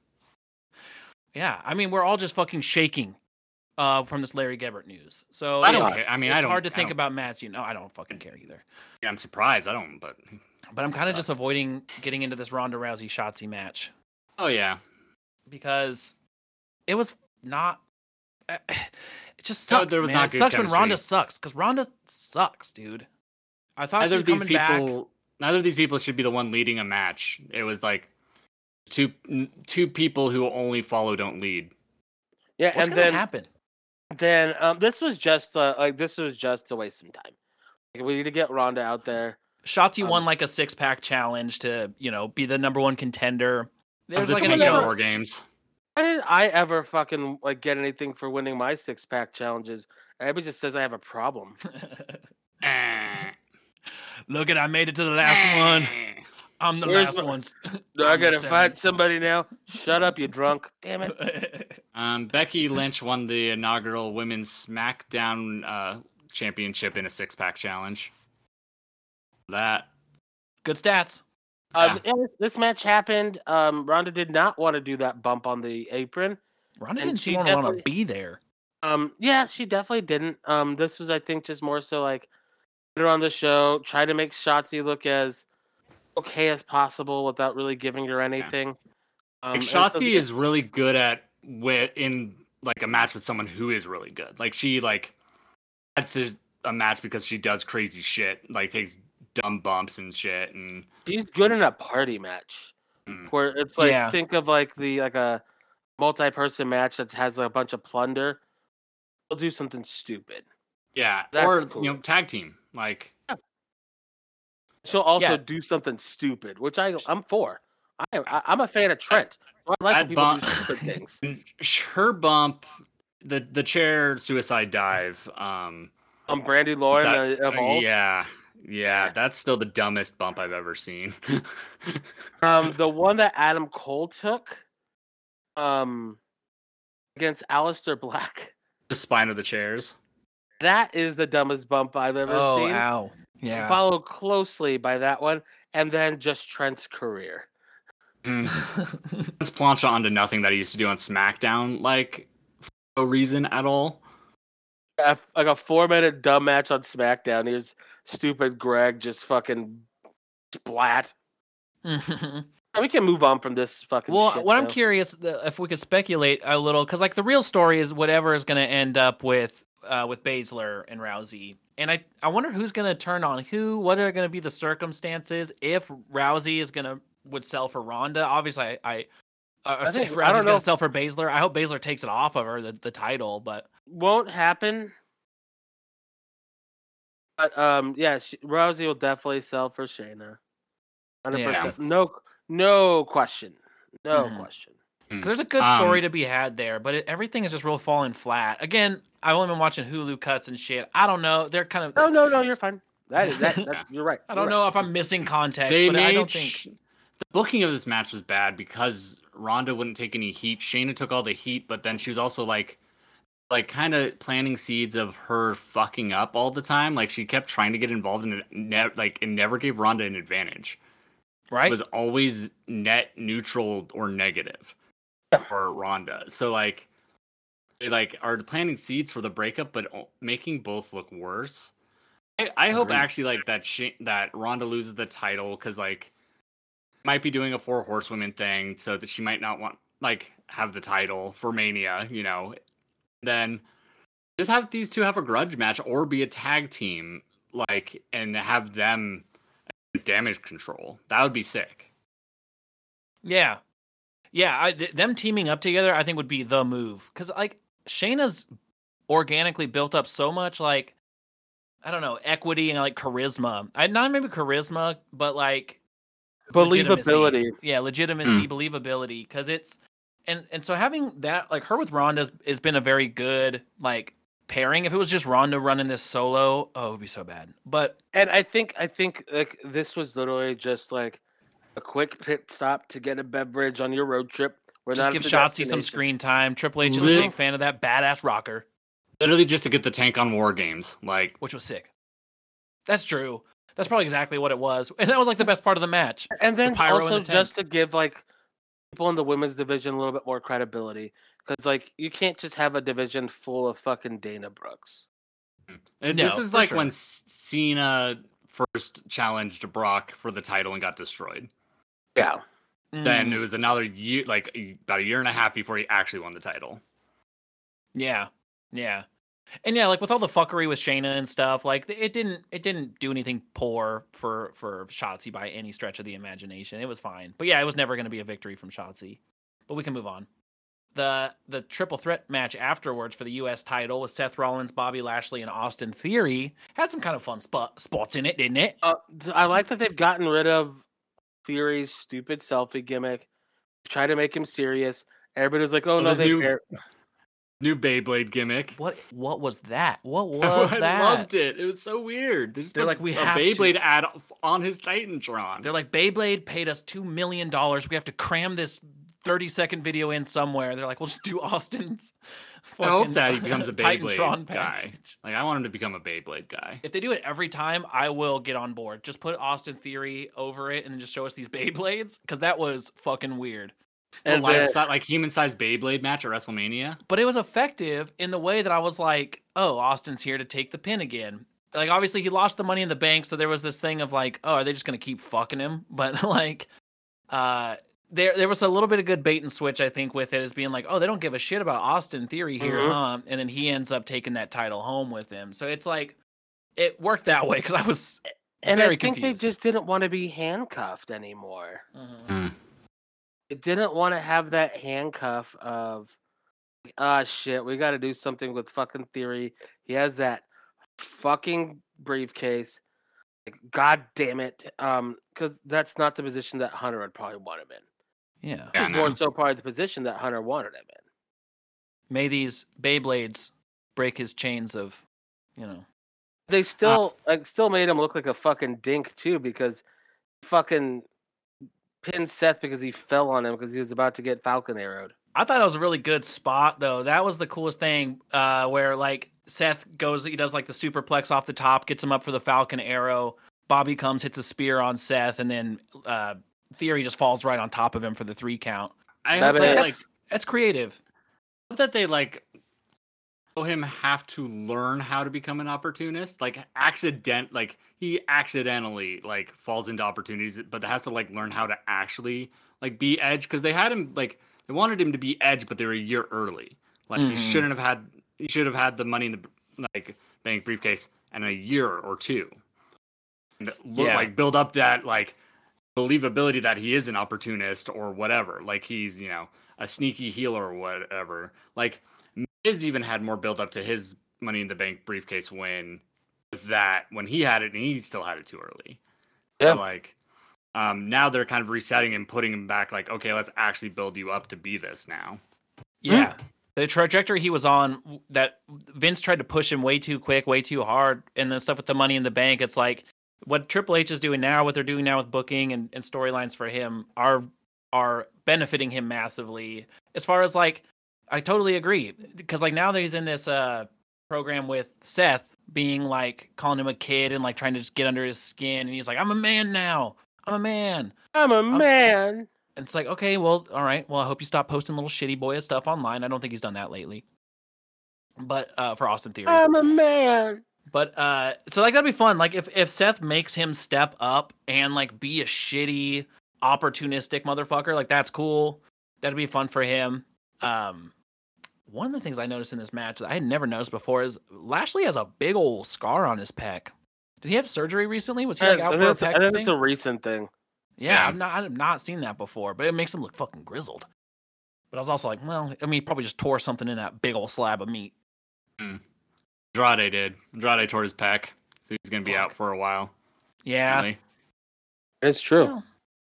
yeah, I mean, we're all just fucking shaking uh, from this Larry Gebert news. So I don't care. I mean, it's I don't. hard to I think don't- about Matt's. You know, I don't fucking care either. Yeah, I'm surprised. I don't. But But I'm kind of just avoiding getting into this Ronda Rousey Shotzi match. oh yeah, because it was not. uh, It just No, sucks. there was man. not it good sucks when Ronda sucks because Ronda sucks, dude. I thought neither she of these coming people. back. Neither of these people should be the one leading a match. It was like two two people who only follow, don't lead. Yeah, What's and then happen? then um, this was just uh, like this was just to waste some time. Like, we need to get Ronda out there. Shotzi um, won like a six pack challenge to you know be the number one contender. There's the like two a, you know, war games. Why did I ever fucking like get anything for winning my six pack challenges? Everybody just says I have a problem. Eh. look at I made it to the last one. I'm the Where's last my- one. Do I gotta fight somebody now? Shut up, you drunk! Damn it! Um, Becky Lynch won the inaugural Women's SmackDown uh, championship in a six pack challenge. That Good stats. Um, yeah, this- match happened. Um, Ronda did not want to do that bump on the apron. Ronda didn't seem to want to be there. Um, yeah, she definitely didn't. Um, this was, I think, just more so like put her on the show, try to make Shotzi look as okay as possible without really giving her anything. Um, like and so Shotzi is really good at with in like a match with someone who is really good. Like she like adds to a match because she does crazy shit, like takes dumb bumps and shit, and she's good in a party match Mm. where it's like Yeah. think of like the like a multi-person match that has like a bunch of plunder. She'll do something stupid. yeah, That's or cool. you know tag team like She'll also Yeah. do something stupid, which I I'm for. I, I I'm a fan of Trent. So I like when That people do bump- stupid things. and her bump, the the chair suicide dive. Um, Um, Brandy Lauren that- uh, yeah, yeah, Yeah. that's still the dumbest bump I've ever seen. Um, the one that Adam Cole took, um, against Aleister Black. the spine of the chairs. That is the dumbest bump I've ever Oh, seen. ow. Yeah. Followed closely by that one, and then just Trent's career. Mm. Let's plancha onto nothing that he used to do on SmackDown, like for no reason at all. A- Like a four-minute dumb match on SmackDown. Here's stupid Greg just fucking splat. We can move on from this fucking. well, shit what I'm curious if we could speculate a little, because like the real story is whatever is going to end up with uh, with Baszler and Rousey, and I I wonder who's going to turn on who. What are going to be the circumstances if Rousey is going to would sell for Ronda? Obviously, I. I uh, I think- if I don't going know. to sell for Baszler. I hope Baszler takes it off of her, the, the title. But won't happen. But um, yeah, she, Rousey will definitely sell for Shayna. Hundred Yeah. percent, no, no question, no Mhm. question. 'cause there's a good story Um, to be had there, but it, everything is just real falling flat. Again, I've only been watching Hulu cuts and shit. I don't know. They're kind of. No, no, no, you're fine. That is that. that You're right. I you're don't right. know if I'm missing context, They but made I don't sh- think. the booking of this match was bad because Ronda wouldn't take any heat. Shayna took all the heat, but then she was also like, like kind of planting seeds of her fucking up all the time. Like she kept trying to get involved in it, ne- like it never gave Ronda an advantage. Right? It was always net neutral or negative for Ronda. So like, they like are planting seeds for the breakup, but making both look worse. I, I hope Agreed. actually like that Sha- that Ronda loses the title because like might be doing a four horsewomen thing, so that she might not want like have the title for Mania. You know, then just have these two have a grudge match or be a tag team like and have them against damage control. That would be sick. yeah, yeah. I, th- them teaming up together, I think, would be the move because like Shayna's organically built up so much like I don't know equity and like charisma. I not maybe charisma, but like legitimacy. Believability. Yeah, legitimacy, mm. believability, because it's and and so having that like her with Ronda has been a very good like pairing. If it was just Ronda running this solo, oh, it would be so bad. But And I think I think like this was literally just like a quick pit stop to get a beverage on your road trip. We're just not give at Shotzi some screen time. Triple H is a big fan of that badass rocker, Literally just to get the tank on War Games. Like which was sick. That's true. That's probably exactly what it was, and that was like the best part of the match. And then pyro in also the just to give like people in the women's division a little bit more credibility, because like you can't just have a division full of fucking Dana Brooks. it- No, this is like sure. when Cena first challenged Brock for the title and got destroyed. Yeah. Then Mm, it was another year, like about a year and a half before he actually won the title. yeah, yeah, and yeah, like with all the fuckery with Shayna and stuff, like it didn't it didn't do anything poor for for Shotzi by any stretch of the imagination. It was fine, but yeah, it was never going to be a victory from Shotzi. But we can move on. The the triple threat match afterwards for the U.S. title with Seth Rollins, Bobby Lashley, and Austin Theory had some kind of fun spot, spots in it, didn't it? Uh, I like that they've gotten rid of Theory's stupid selfie gimmick. Try to make him serious. Everybody was like, "Oh no, they new- care." New Beyblade gimmick. What what was that? What was that? I that? loved it. It was so weird. They just They're put like, "We a have to." Beyblade ad on his Titantron. They're like, Beyblade paid us two million dollars. We have to cram this 30 second video in somewhere. They're like, we'll just do Austin's. I hope fucking, that he becomes a Beyblade Titantron guy. package. Like I want him to become a Beyblade guy. If they do it every time, I will get on board. Just put Austin Theory over it and then just show us these Beyblades because that was fucking weird. A And life then- si- like human sized Beyblade match at WrestleMania. But it was effective in the way that I was like, oh, Austin's here to take the pin again. Like obviously he lost the money in the bank, so there was this thing of like, oh, are they just gonna keep fucking him? But like, uh, there there was a little bit of good bait and switch, I think, with it as being like, oh, they don't give a shit about Austin Theory here, Mhm. huh? And then he ends up taking that title home with him. So it's like, it worked that way because I was and very I think confused. they just didn't want to be handcuffed anymore. Mhm. It didn't want to have that handcuff of, ah, shit, we got to do something with fucking Theory. He has that fucking briefcase. Like, God damn it. Um, because that's not the position that Hunter would probably want him in. yeah. Yeah, It's no. more so probably the position that Hunter wanted him in. May these Beyblades break his chains of, you know. They still like still made him look like a fucking dink too because fucking pinned Seth because he fell on him because he was about to get Falcon arrowed. I thought it was a really good spot though. That was the coolest thing, uh, where like Seth goes, he does like the superplex off the top, gets him up for the Falcon Arrow. Bobby comes, hits a spear on Seth, and then uh, Theory just falls right on top of him for the three count. I That hope they like That's that's creative. hope that they like show him have to learn how to become an opportunist. Like accident, like he accidentally like falls into opportunities, but has to like learn how to actually like be Edge because they had him like they wanted him to be Edge, but they were a year early. Like he Mhm. shouldn't have had. He should have had the money in the like bank briefcase in a year or two. And look, Yeah. like build up that like believability that he is an opportunist or whatever. Like he's, you know, a sneaky healer or whatever. Like Miz even had more build up to his money in the bank briefcase win with that when he had it and he still had it too early. So, Yeah. like um now they're kind of resetting and putting him back like, okay, let's actually build you up to be this now. Yeah. The trajectory he was on that Vince tried to push him way too quick, way too hard, and then stuff with the money in the bank. It's like what Triple H is doing now, what they're doing now with booking and, and storylines for him are are benefiting him massively. As far as like, I totally agree because like now that he's in this uh program with Seth being like calling him a kid and like trying to just get under his skin, and he's like, I'm a man now. I'm a man. I'm a man. And it's like, okay, well, all right. Well, I hope you stop posting little shitty boy stuff online. I don't think he's done that lately. But uh for Austin Theory. I'm a man. but uh so like that'd be fun. Like if if Seth makes him step up and like be a shitty opportunistic motherfucker, like that's cool. That'd be fun for him. Um one of the things I noticed in this match that I had never noticed before is Lashley has a big old scar on his pec. Did he have surgery recently? Was he like out I for a think, it's, pec I think thing? it's a recent thing. Yeah, Yeah. I've not I've not seen that before, but it makes him look fucking grizzled. But I was also like, well, I mean, he probably just tore something in that big old slab of meat. Mm. Andrade did. Andrade tore his pec, so he's gonna be out for a while. Yeah, really. It's true. well,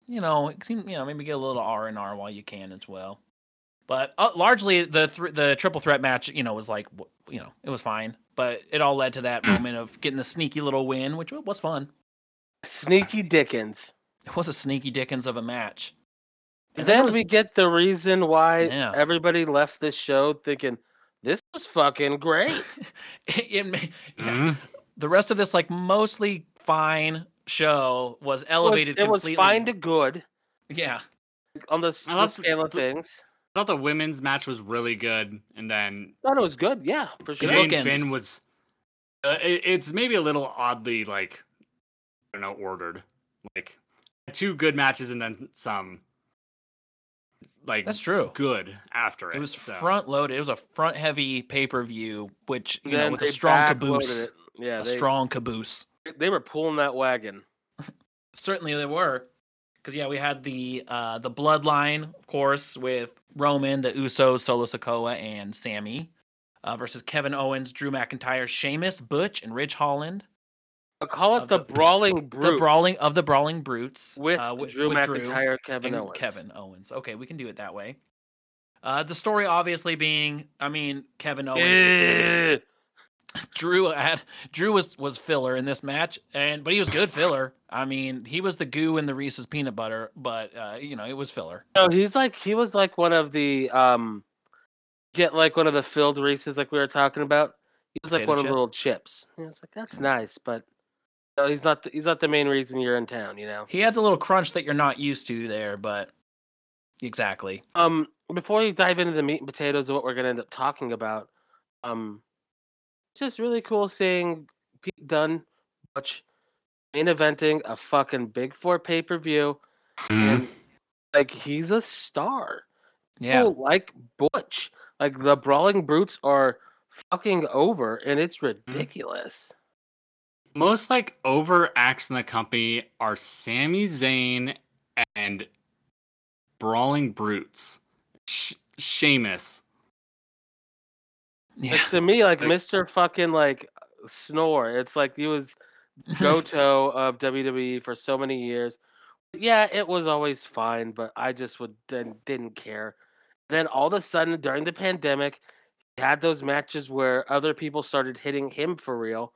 you know, it seem, you know, maybe get a little R and R while you can as well. But uh, largely, the thr the triple threat match, you know, was like, you know, it was fine. But it all led to that Mm. moment of getting the sneaky little win, which was fun. Sneaky Dickens. It was a sneaky dickens of a match. And then noticed- we get the reason why Yeah. everybody left this show thinking this was fucking great. it, ma- yeah, Mhm. the rest of this like mostly fine show was It was, elevated it was fine to good yeah on the, the love- scale of the- things. I thought the women's match was really good, and then Thought it was good. Yeah, for sure. Good Jane bookends. Finn was. Uh, it, it's maybe a little oddly like, I don't know, ordered. Like two good matches and then some. Like that's true good after it. it was so. front loaded it was a front heavy pay-per-view which you know with a strong caboose. Yeah, a they, strong caboose they were pulling that wagon. certainly they were because yeah we had the uh the bloodline of course with roman the usos solo sikoa and sami uh, versus kevin owens drew mcintyre Sheamus, butch and ridge holland I call it the, the- brawling brutes. the brawling of the brawling brutes with uh, wi- Drew with McIntyre, Kevin and Owens. Kevin Owens. Okay, we can do it that way. Uh, the story obviously being, I mean, Kevin Owens. is- Eh, Drew had Drew was was filler in this match, and but he was good filler. I mean, he was the goo in the Reese's peanut butter, but uh, you know, it was filler. No, he's like he was like one of the um, get like one of the filled Reese's like we were talking about. He was like Potato one of the little chips. He was like, that's nice, but no, he's not. The, he's not the main reason you're in town. You know. He adds a little crunch that you're not used to there, but exactly. Um, before you dive into the meat and potatoes of what we're gonna end up talking about, um, just really cool seeing Pete Dunne, Butch, main eventing a fucking Big Four pay per view, mm-hmm. and like he's a star. Yeah. People like Butch, like the Brawling Brutes are fucking over, and it's mm-hmm. ridiculous. Most like over acts in the company are Sami Zayn and Brawling Brutes. Sh- Sheamus. Yeah. To me, like Like- Mr. fucking like Snore, it's like he was Goto of WWE for so many years. Yeah, it was always fine, but I just would didn't, didn't care. Then all of a sudden, during the pandemic, he had those matches where other people started hitting him for real.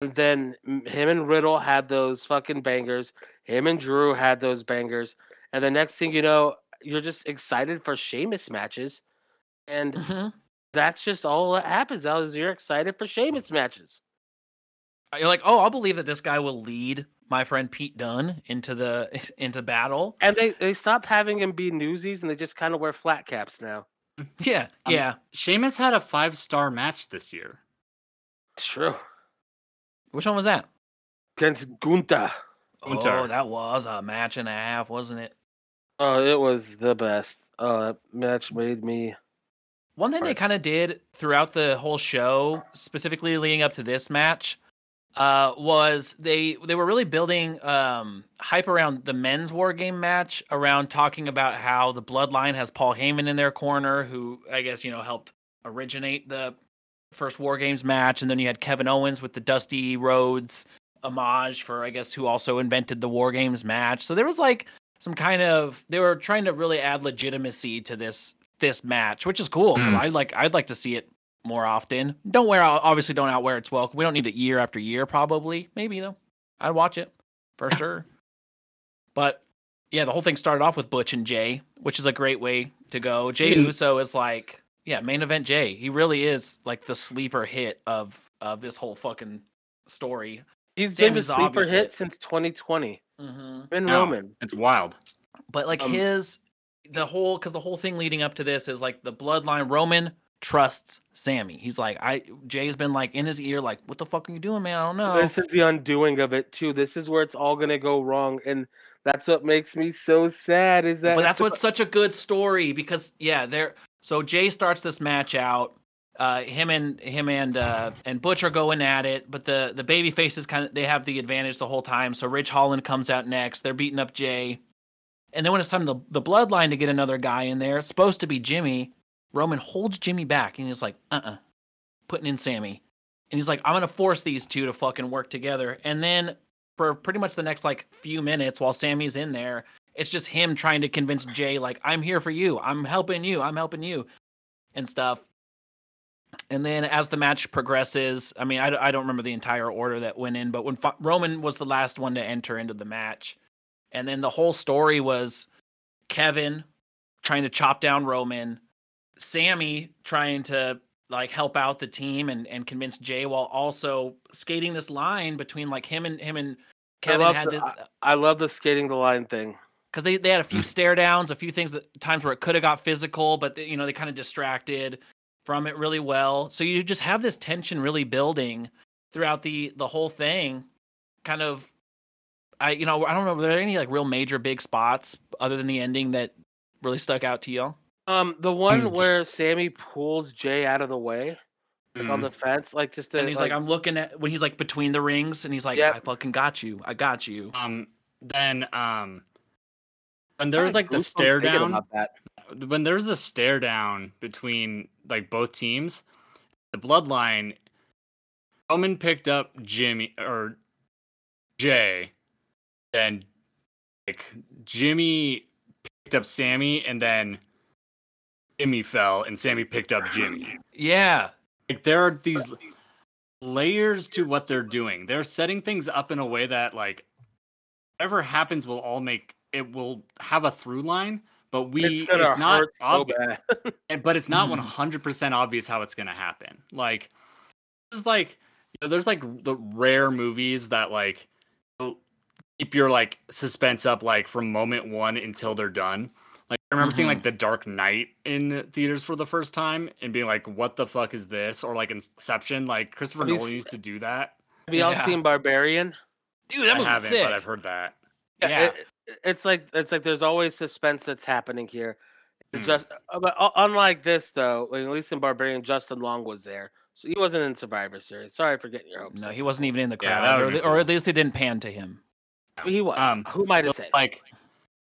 And then him and Riddle had those fucking bangers. Him and Drew had those bangers. And the next thing you know, you're just excited for Sheamus matches. And Mhm. That's just all that happens. Now is you're excited for Sheamus matches. You're like, oh, I'll believe that this guy will lead my friend Pete Dunne into the into battle. And they, they stopped having him be newsies and they just kind of wear flat caps now. Yeah, Um, yeah. Sheamus had a five star match this year. True. Which one was that? Against Gunta. Gunther. Oh, that was a match and a half, wasn't it? Oh, it was the best. Oh, that match made me. One thing they kind of did throughout the whole show, specifically leading up to this match, uh, was they they were really building um, hype around the men's war game match, around talking about how the Bloodline has Paul Heyman in their corner, who I guess you know helped originate the first War Games match, and then you had Kevin Owens with the Dusty Rhodes homage for I guess who also invented the War Games match. So there was like some kind of they were trying to really add legitimacy to this this match, which is cool. Mm. I like I'd like to see it more often. Don't wear out obviously don't outwear its welcome. We don't need it year after year, probably. Maybe though. I'd watch it for sure. But yeah, the whole thing started off with Butch and Jay, which is a great way to go. Jay Mm. Uso is like, yeah, main event Jay. He really is like the sleeper hit of of this whole fucking story. He's been the sleeper hit hit. since 2020. Mm-hmm. Ben No. Roman. It's wild. But like Um, his the whole because the whole thing leading up to this is like the bloodline Roman trusts Sami. He's like, I Jay's been like in his ear, like, what the fuck are you doing, man? I don't know. This is the undoing of it too. This is where it's all gonna go wrong, and that's what makes me so sad. Is that but that's what's such a good story because yeah, they're so Jay starts this match out. Uh, him and him and uh, and Butch are going at it, but the the baby faces kind of they have the advantage the whole time. So Ridge Holland comes out next. They're beating up Jay, and then when it's time the the bloodline to get another guy in there, it's supposed to be Jimmy. Roman holds Jimmy back and he's like, uh uh putting in Sami, and he's like, I'm gonna force these two to fucking work together. And then for pretty much the next like few minutes while Sami's in there, it's just him trying to convince Jay, like, I'm here for you. I'm helping you. I'm helping you. And stuff. And then as the match progresses, I mean, I, I don't remember the entire order that went in, but when Roman was the last one to enter into the match, and then the whole story was Kevin trying to chop down Roman, Sami trying to like help out the team and, and convince Jay while also skating this line between like him and him and I Kevin love had the- this, I love the skating the line thing. because they, they had a few Mm. stare downs, a few things that times where it could have got physical, but they, you know they kind of distracted from it really well. So you just have this tension really building throughout the the whole thing. Kind of, I you know I don't know were there any like real major big spots other than the ending that really stuck out to y'all? Um, the one Mm. where Sami pulls Jay out of the way, like on Mm. the fence, like just to, and he's like, I'm looking at when he's like between the rings, and he's like, Yep. I fucking got you, I got you. Um, then um, when there was like the goosebumps stare down, that. when there's the stare down between like both teams, the bloodline, Roman picked up Jimmy or Jay, and like Jimmy picked up Sami, and then Jimmy fell, and Sami picked up Jimmy. Yeah, Like there are these layers to what they're doing. They're setting things up in a way that like whatever happens will all make it will have a through line, but we it's it's, not hurt so obvious, but it's not Mhm. 100% obvious how it's going to happen. Like this is like you know, there's like the rare movies that like will keep your like suspense up like from moment 1 until they're done. Like I remember seeing Mhm. like The Dark Knight in theaters for the first time and being like what the fuck is this or like Inception like Christopher Nolan used to do that. Have y'all Yeah. seen Barbarian? Dude, that I movie's haven't sick. but I've heard that. Yeah. it- it's like it's like there's always suspense that's happening here. Hmm. Just uh, but unlike this though, at least in Barbarian, Justin Long was there, so he wasn't in Survivor Series. Sorry for getting your hopes. No, up. he wasn't even in the crowd, that or, would've or at least it didn't pan to him. He was. Um, Who might have said? like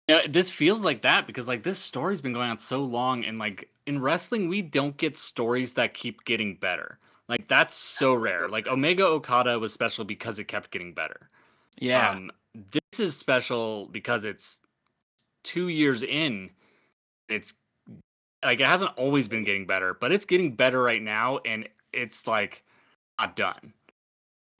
yeah, this feels like that because like this story's been going on so long and like in wrestling we don't get stories that keep getting better. Like that's so rare. Like Omega Okada was special because it kept getting better. Yeah, Um this is special because it's 2 years in. It's like it hasn't always been getting better, but it's getting better right now and it's like not done.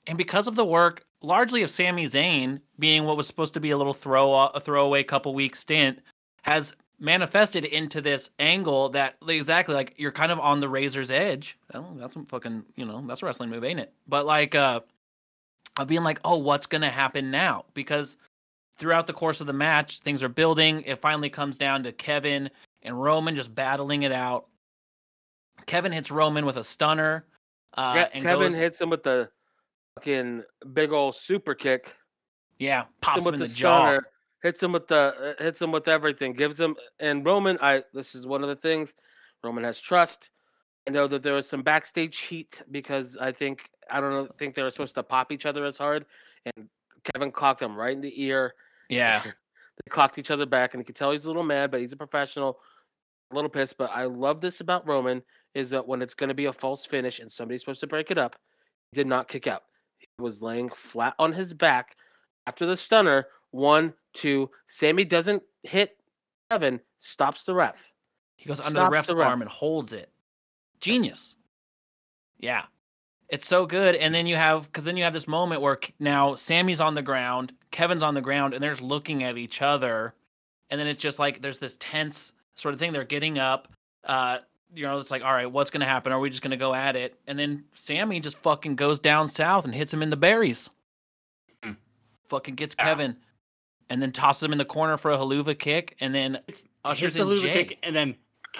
and because of the work largely of Sami Zayn being what was supposed to be a little throw a throwaway couple week stint has manifested into this angle that exactly like you're kind of on the razor's edge. Oh, that's some fucking you know that's a wrestling move, ain't it? But like uh, of being like, oh, what's gonna happen now? Because throughout the course of the match, things are building. It finally comes down to Kevin and Roman just battling it out. Kevin hits Roman with a stunner. Uh, Yeah, and Kevin goes, hits him with the fucking big old super kick. yeah, Hits pops him him with in the, the jaw. stunner. Hits him with the uh, hits him with everything. Gives him and Roman. I this is one of the things. Roman has trust. I know that there was some backstage heat because I think I don't know think they were supposed to pop each other as hard, and Kevin clocked him right in the ear. Yeah, They clocked each other back, and you could tell he's a little mad, but he's a professional, a little pissed. But I love this about Roman is that when it's going to be a false finish and somebody's supposed to break it up, he did not kick out. Was laying flat on his back after the stunner. One, two. Sami doesn't hit Kevin, stops the ref. he goes under the ref's the ref. arm and holds it. Genius. Yeah, it's so good. And then you have because then you have this moment where now Sami's on the ground, Kevin's on the ground, and they're just looking at each other, and then it's just like there's this tense sort of thing. They're getting up. Uh, you know, it's like, all right, what's gonna happen? Are we just gonna go at it? And then Sami just fucking goes down south and hits him in the berries. Hmm. Fucking gets Yeah. Kevin, and then tosses him in the corner for a helluva kick, and then It's ushers the in Luva Jay. kick and then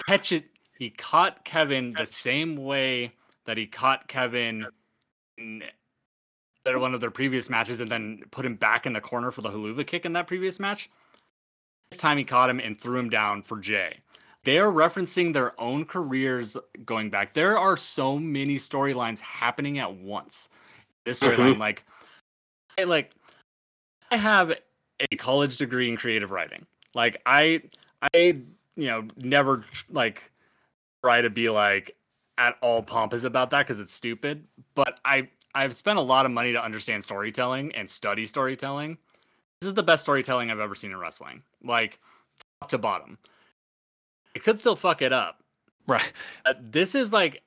catch it. He caught Kevin the same way that he caught Kevin in one of their previous matches and then put him back in the corner for the helluva kick in that previous match. This time he caught him and threw him down for Jay. They are referencing their own careers going back. There are so many storylines happening at once. This storyline, mm-hmm. like, I, like, I have a college degree in creative writing. Like, I, I, you know, never like try to be like at all pompous about that because it's stupid. But I, I've spent a lot of money to understand storytelling and study storytelling. This is the best storytelling I've ever seen in wrestling, like top to bottom. It could still fuck it up. right. Uh, this is like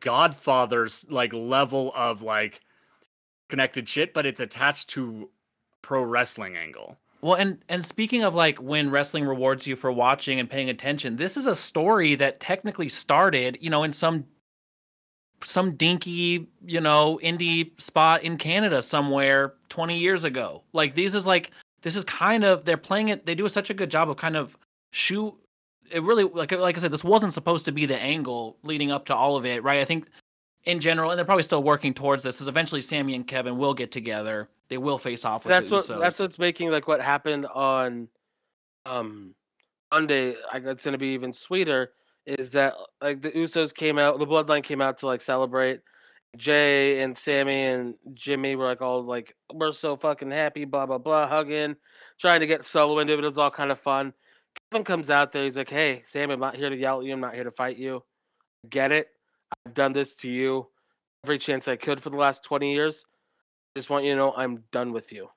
Godfather's like level of like connected shit, but it's attached to pro wrestling angle. Well, and and speaking of like when wrestling rewards you for watching and paying attention, this is a story that technically started, you know, in some some dinky, you know, indie spot in Canada somewhere 20 years ago. Like these is like this is kind of they're playing it they do such a good job of kind of shoot it really like like I said this wasn't supposed to be the angle leading up to all of it, right? I think in general and they're probably still working towards this is eventually Sami and Kevin will get together. They will face off with That's the what Usos. that's what's making like what happened on um Monday. I it's gonna be even sweeter. Is that like the Usos came out, the Bloodline came out to like celebrate. Jay and Sami and Jimmy were like all like, "We're so fucking happy," blah blah blah, hugging, trying to get solo into it. It was all kind of fun. Kevin comes out there. He's like, "Hey, Sam, I'm not here to yell at you. I'm not here to fight you. Get it? I've done this to you every chance I could for the last 20 years. I just want you to know I'm done with you.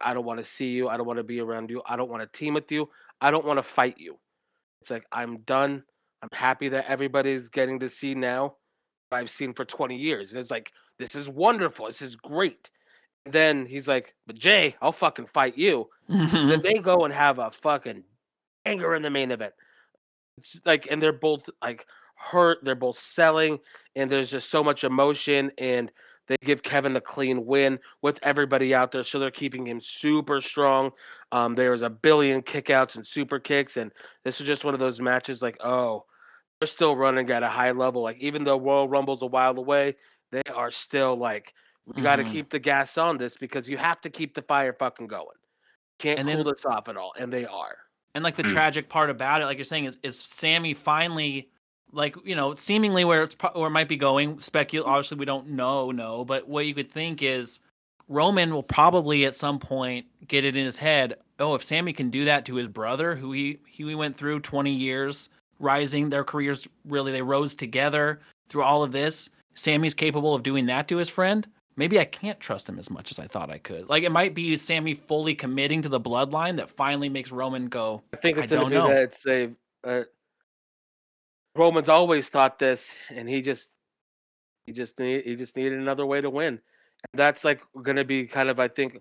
I don't want to see you. I don't want to be around you. I don't want to team with you. I don't want to fight you. It's like I'm done. I'm happy that everybody's getting to see now what I've seen for 20 years. And it's like, this is wonderful. This is great. And then he's like, but Jay, I'll fucking fight you. Then they go and have a fucking anger in the main event. It's like, and they're both like hurt. They're both selling, and there's just so much emotion. And they give Kevin the clean win with everybody out there, so they're keeping him super strong. Um, there was a billion kickouts and super kicks, and this is just one of those matches. Like, oh, they're still running at a high level. Like, even though Royal Rumble's a while away, they are still like, we got to keep the gas on this because you have to keep the fire fucking going. Can't And cool then- this off at all, and they are. And like the Mm. tragic part about it, like you're saying, is is Sami finally, like you know, seemingly where it's pro- where it might be going. Specul. Obviously, we don't know, no, but what you could think is Roman will probably at some point get it in his head. Oh, if Sami can do that to his brother, who he he went through 20 years rising, their careers really they rose together through all of this. Sammy's capable of doing that to his friend. Maybe I can't trust him as much as I thought I could. Like it might be Sami fully committing to the bloodline that finally makes Roman go. I think I it's gonna don't be know. that it's a. Uh, Roman's always thought this, and he just, he just need, he just needed another way to win, and that's like gonna be kind of I think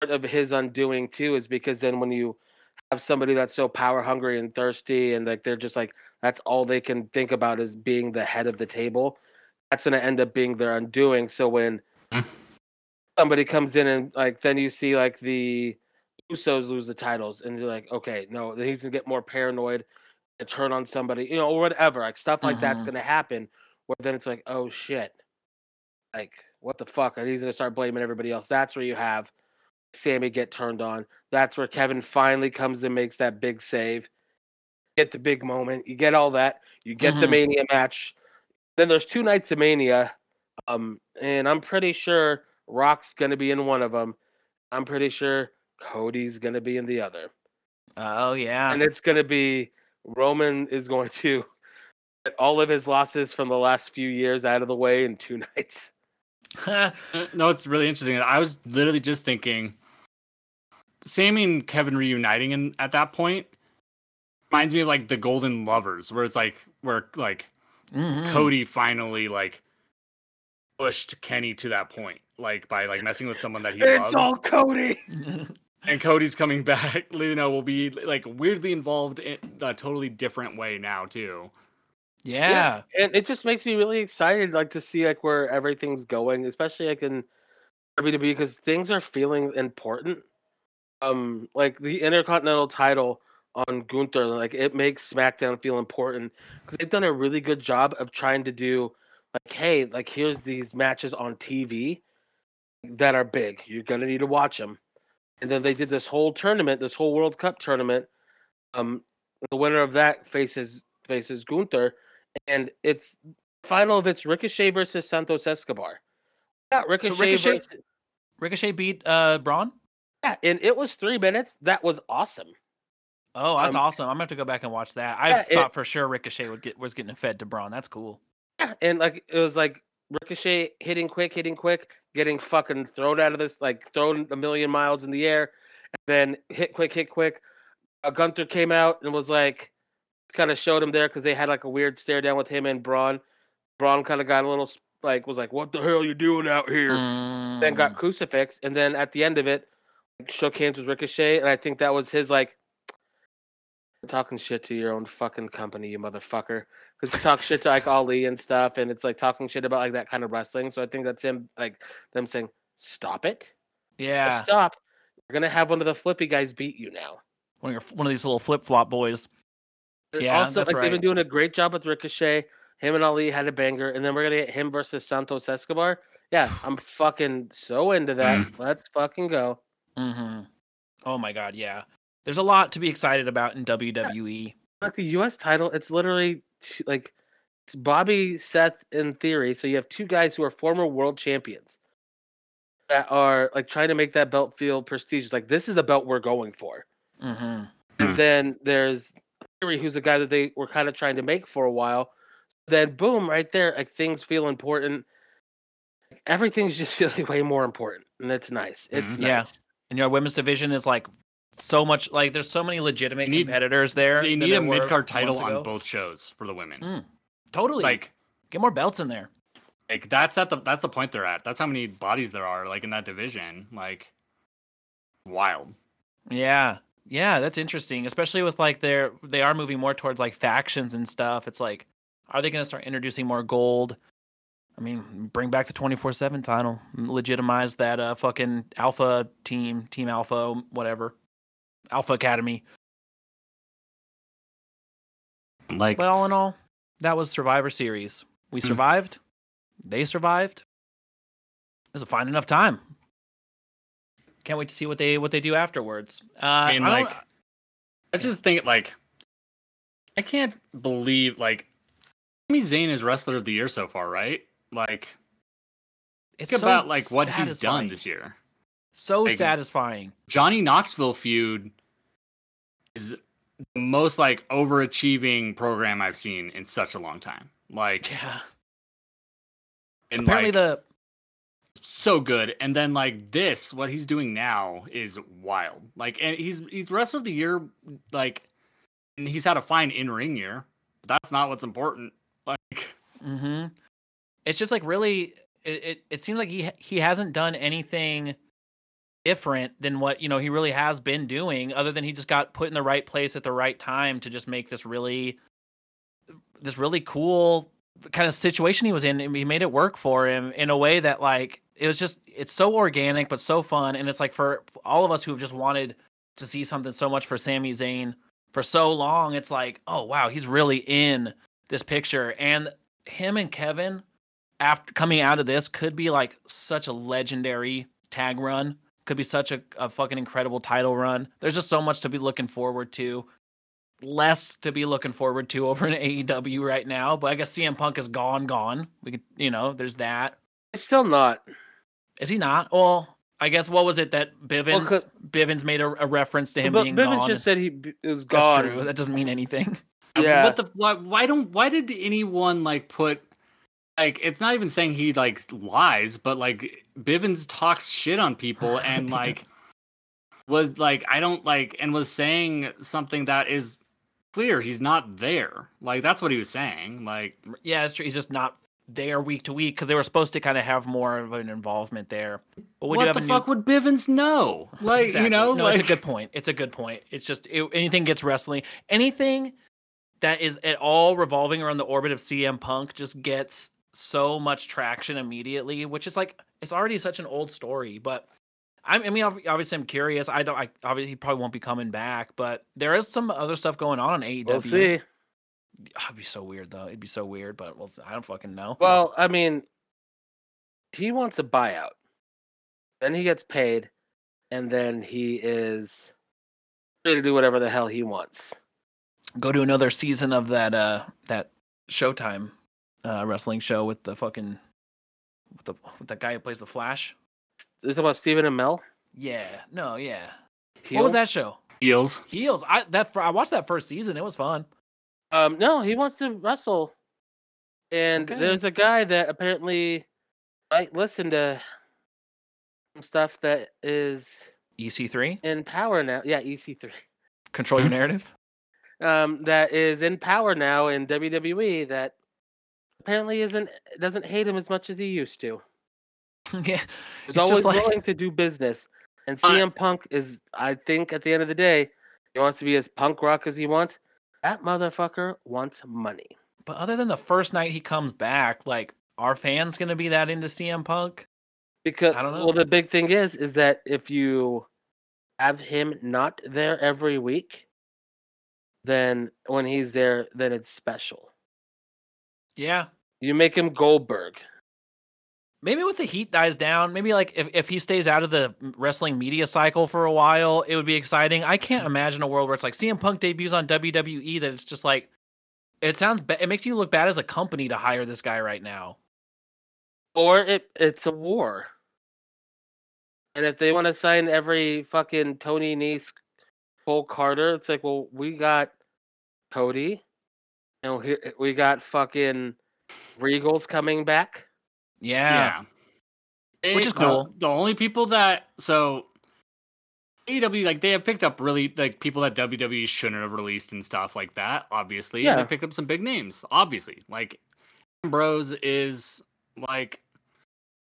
part of his undoing too is because then when you have somebody that's so power hungry and thirsty and like they're just like that's all they can think about is being the head of the table, that's gonna end up being their undoing. So when Mm. somebody comes in and like then you see like the Usos lose the titles, and you're like, okay, no, then he's gonna get more paranoid and turn on somebody, you know, or whatever. Like stuff like that's Mhm. gonna happen. Where then it's like, oh shit, like what the fuck? And he's gonna start blaming everybody else. That's where you have Sami get turned on. That's where Kevin finally comes and makes that big save. Get the big moment. You get all that. You get the Mhm. Mania match. Then there's two nights of Mania, um, and I'm pretty sure Rock's gonna be in one of them. I'm pretty sure Cody's gonna be in the other, Oh yeah. and it's gonna be Roman is going to get all of his losses from the last few years out of the way in two nights. Uh, No, it's really interesting. I was literally just thinking, Sami and Kevin reuniting in, at that point reminds me of like the Golden Lovers, where it's like where like Mhm. Cody finally like pushed Kenny to that point, like by like messing with someone that he It's loves, all Cody. and Cody's coming back. You know, will be like weirdly involved in a totally different way now too. yeah. and it just makes me really excited like to see like where everything's going especially like in WWE because things are feeling important um like the intercontinental title on Gunther like it makes SmackDown feel important because they've done a really good job of trying to do like hey like here's these matches on TV that are big you're gonna need to watch them and then they did this whole tournament this whole World Cup tournament um the winner of that faces faces Gunther and it's final of it's Ricochet versus Santos Escobar. Yeah, Ricochet. Ricochet- versus- Ricochet beat uh Braun. yeah, and it was three minutes. That was awesome. Oh, that's Um, awesome. I'm gonna have to go back and watch that. I Yeah, it- thought for sure Ricochet would get was getting fed to Braun. That's cool. And like it was like Ricochet hitting quick, hitting quick, getting fucking thrown out of this, like thrown a million miles in the air, and then hit quick, hit quick. Uh, Gunther came out and was like, kind of showed him there because they had like a weird stare down with him and Braun. Braun kind of got a little like was like, "What the hell you doing out here?" then got Mm. crucifix, and then at the end of it, shook hands with Ricochet, and I think that was his like talking shit to your own fucking company, you motherfucker, because you talk shit to like Ali and stuff, and it's like talking shit about like that kind of wrestling. So I think that's him like them saying, "Stop it, Yeah, stop." We're gonna have one of the flippy guys beat you now. one of your, one of these little flip flop boys. And Yeah, also, that's like they've been doing a great job with Ricochet. Him and Ali had a banger, and then we're gonna get him versus Santos Escobar. Yeah, I'm fucking so into that. Let's fucking go. hmm Oh my god, yeah. There's a lot to be excited about in. WWE. Like the U.S. title, it's literally two, like it's Bobby, Seth, in theory. So you have two guys who are former world champions that are like trying to make that belt feel prestigious. Like this is the belt we're going for. hmm Hmm. And then there's Theory, who's a guy that they were kind of trying to make for a while. Then boom, right there, like things feel important. Everything's just feeling way more important, and it's nice. It's Mhm. Yeah. nice. And your women's division is like so much like there's so many legitimate need- competitors there. They need a mid card title on both shows for the women. Mm, Totally. Like get more belts in there. Like that's at the that's the point they're at. That's how many bodies there are like in that division. Like wild. Yeah. Yeah, that's interesting, especially with like they're they are moving more towards like factions and stuff. It's like are they going to start introducing more gold? I mean, bring back the 24/7 title, legitimize that uh fucking Alpha team, Team Alpha, whatever. Alpha Academy. Like But all in all, that was Survivor Series. We Hmm. survived. They survived. It was a fine enough time. Can't wait to see what they what they do afterwards. Uh, I mean, I like, I just think like, I can't believe like, Sami Zayn is wrestler of the year so far, right? Like, it's so about like what he's done this year. So Like- satisfying. Johnny Knoxville feud is the most like overachieving program I've seen in such a long time. Like, Yeah. and Apparently like, the so good. And then like this, what he's doing now is wild. Like, and he's he's rest of the year, like, and he's had a fine in ring year. But that's not what's important. Like, mm-hmm. It's just like really, it, it, it seems like he he hasn't done anything different than what you know he really has been doing, other than he just got put in the right place at the right time to just make this really, this really cool kind of situation he was in. And he made it work for him in a way that like it was just it's so organic but so fun, and it's like for all of us who have just wanted to see something so much for Sami Zayn for so long, it's like oh wow he's really in this picture and him and Kevin after coming out of this could be like such a legendary tag run could be such a, a fucking incredible title run there's just so much to be looking forward to less to be looking forward to over in AEW right now but I guess CM Punk is gone gone we could you know there's that It's still not. is he not well I guess what was it that Bivens 'cause- Bivens made a, a reference to him but being Bivens gone just said he b- is That's gone. true. that doesn't mean anything uh, Yeah. What the why, why don't why did anyone like put like it's not even saying he like lies, but like Bivens talks shit on people and like was like I don't like and was saying something that is clear he's not there. Like that's what he was saying. Like Yeah, it's true. He's just not there week to week because they were supposed to kind of have more of an involvement there. But what the a new- fuck would Bivens know? Like Exactly. you know, no, like it's a good point. It's a good point. It's just it, anything gets wrestling, anything that is at all revolving around the orbit of CM Punk just gets so much traction immediately, which is like it's already such an old story. But I, I mean, obviously, I'm curious. I don't. I obviously he probably won't be coming back, but there is some other stuff going on on AEW. We'll see. Ah, It'd be so weird though. It'd be so weird, but we'll. I don't fucking know. Well, I mean, he wants a buyout. Then he gets paid, and then he is free to do whatever the hell he wants. go to another season of that uh that Showtime uh wrestling show with the fucking with the with that guy who plays the Flash. Is it about Stephen Amell? Yeah, no, yeah. What was that show? heels. Heels. I that I watched that first season. It was fun. Um, no, he wants to wrestle, and Okay. there's a guy that apparently might listen to some stuff that is EC3, in power now. Yeah, EC3. control your Hmm. narrative. Um, that is in power now in WWE. That apparently isn't doesn't hate him as much as he used to. yeah, He's always like- willing to do business. And Uh, CM Punk is, I think, at the end of the day, he wants to be as punk rock as he wants. That motherfucker wants money. but other than the first night he comes back, like, are fans gonna be that into CM Punk? Because I don't know. well, the big thing is, is that if you have him not there every week, then when he's there, then it's special. Yeah, You make him Goldberg. maybe with the heat dies down, maybe like if, if he stays out of the wrestling media cycle for a while, it would be exciting. I can't imagine a world where it's like CM Punk debuts on WWE that it's just like it sounds ba- it makes you look bad as a company to hire this guy right now. Or it it's a war. And if they want to sign every fucking Tony Nese, Cole Carter, it's like, well, we got Cody, and we we got fucking Regals coming back. Yeah. Which is cool. The, only people that so AEW like they have picked up really like people that WWE shouldn't have released and stuff like that. Obviously, and Yeah. they picked up some big names. Obviously, like Ambrose is like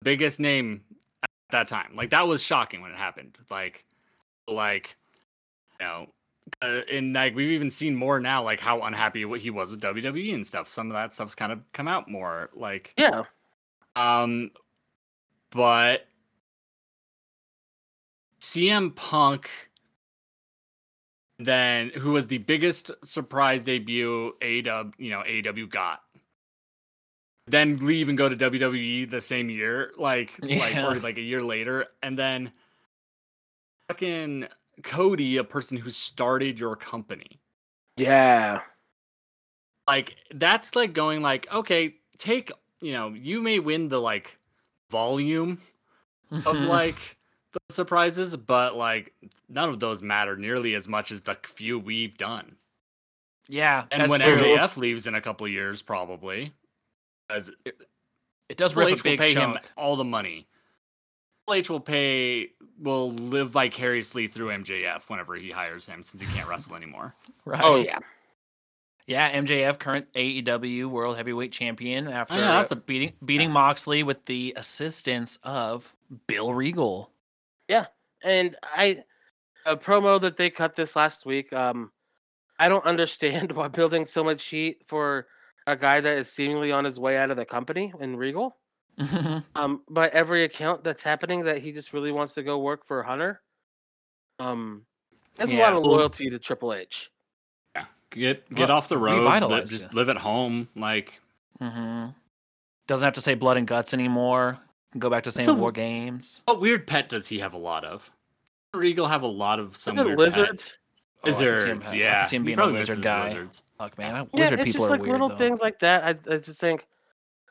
biggest name at that time. Like that was shocking when it happened. Like, like, you know, uh, and like we've even seen more now, like how unhappy what he was with WWE and stuff. Some of that stuff's kind of come out more. Like, Yeah. um, but CM Punk, then who was the biggest surprise debut AW, you know, AW got, then leave and go to WWE the same year, like like or like a year later, and then fucking Cody, a person who started your company Yeah. like that's like going like okay take you know you may win the like volume of like the surprises but like none of those matter nearly as much as the few we've done yeah, and when true. mjf leaves in a couple of years probably as it does Triple rip H a big will pay chunk. him all the money Triple H will pay will live vicariously through MJF whenever he hires him since he can't wrestle anymore. Right. Oh yeah. Yeah, MJF, current AEW World Heavyweight Champion, after yeah, that's a- beating beating Moxley with the assistance of Bill Regal. Yeah, and I a promo that they cut this last week. Um, I don't understand why building so much heat for a guy that is seemingly on his way out of the company in Regal. Um, by every account that's happening, that he just really wants to go work for Hunter. Um, there's a lot of loyalty to Triple H. Yeah. Get get Well, off the road, li- just you. live at home like hmm Doesn't have to say blood and guts anymore. Go back to saying a- war games. What weird pet does he have a lot of? Regal have a lot of some Is it weird lizards? Oh, I can see him Lizards, ha- I yeah. can see him He being a lizard guy. lizards. Fuck man, I- Yeah, lizard it's people just are like weird little though. things like that. I, I just think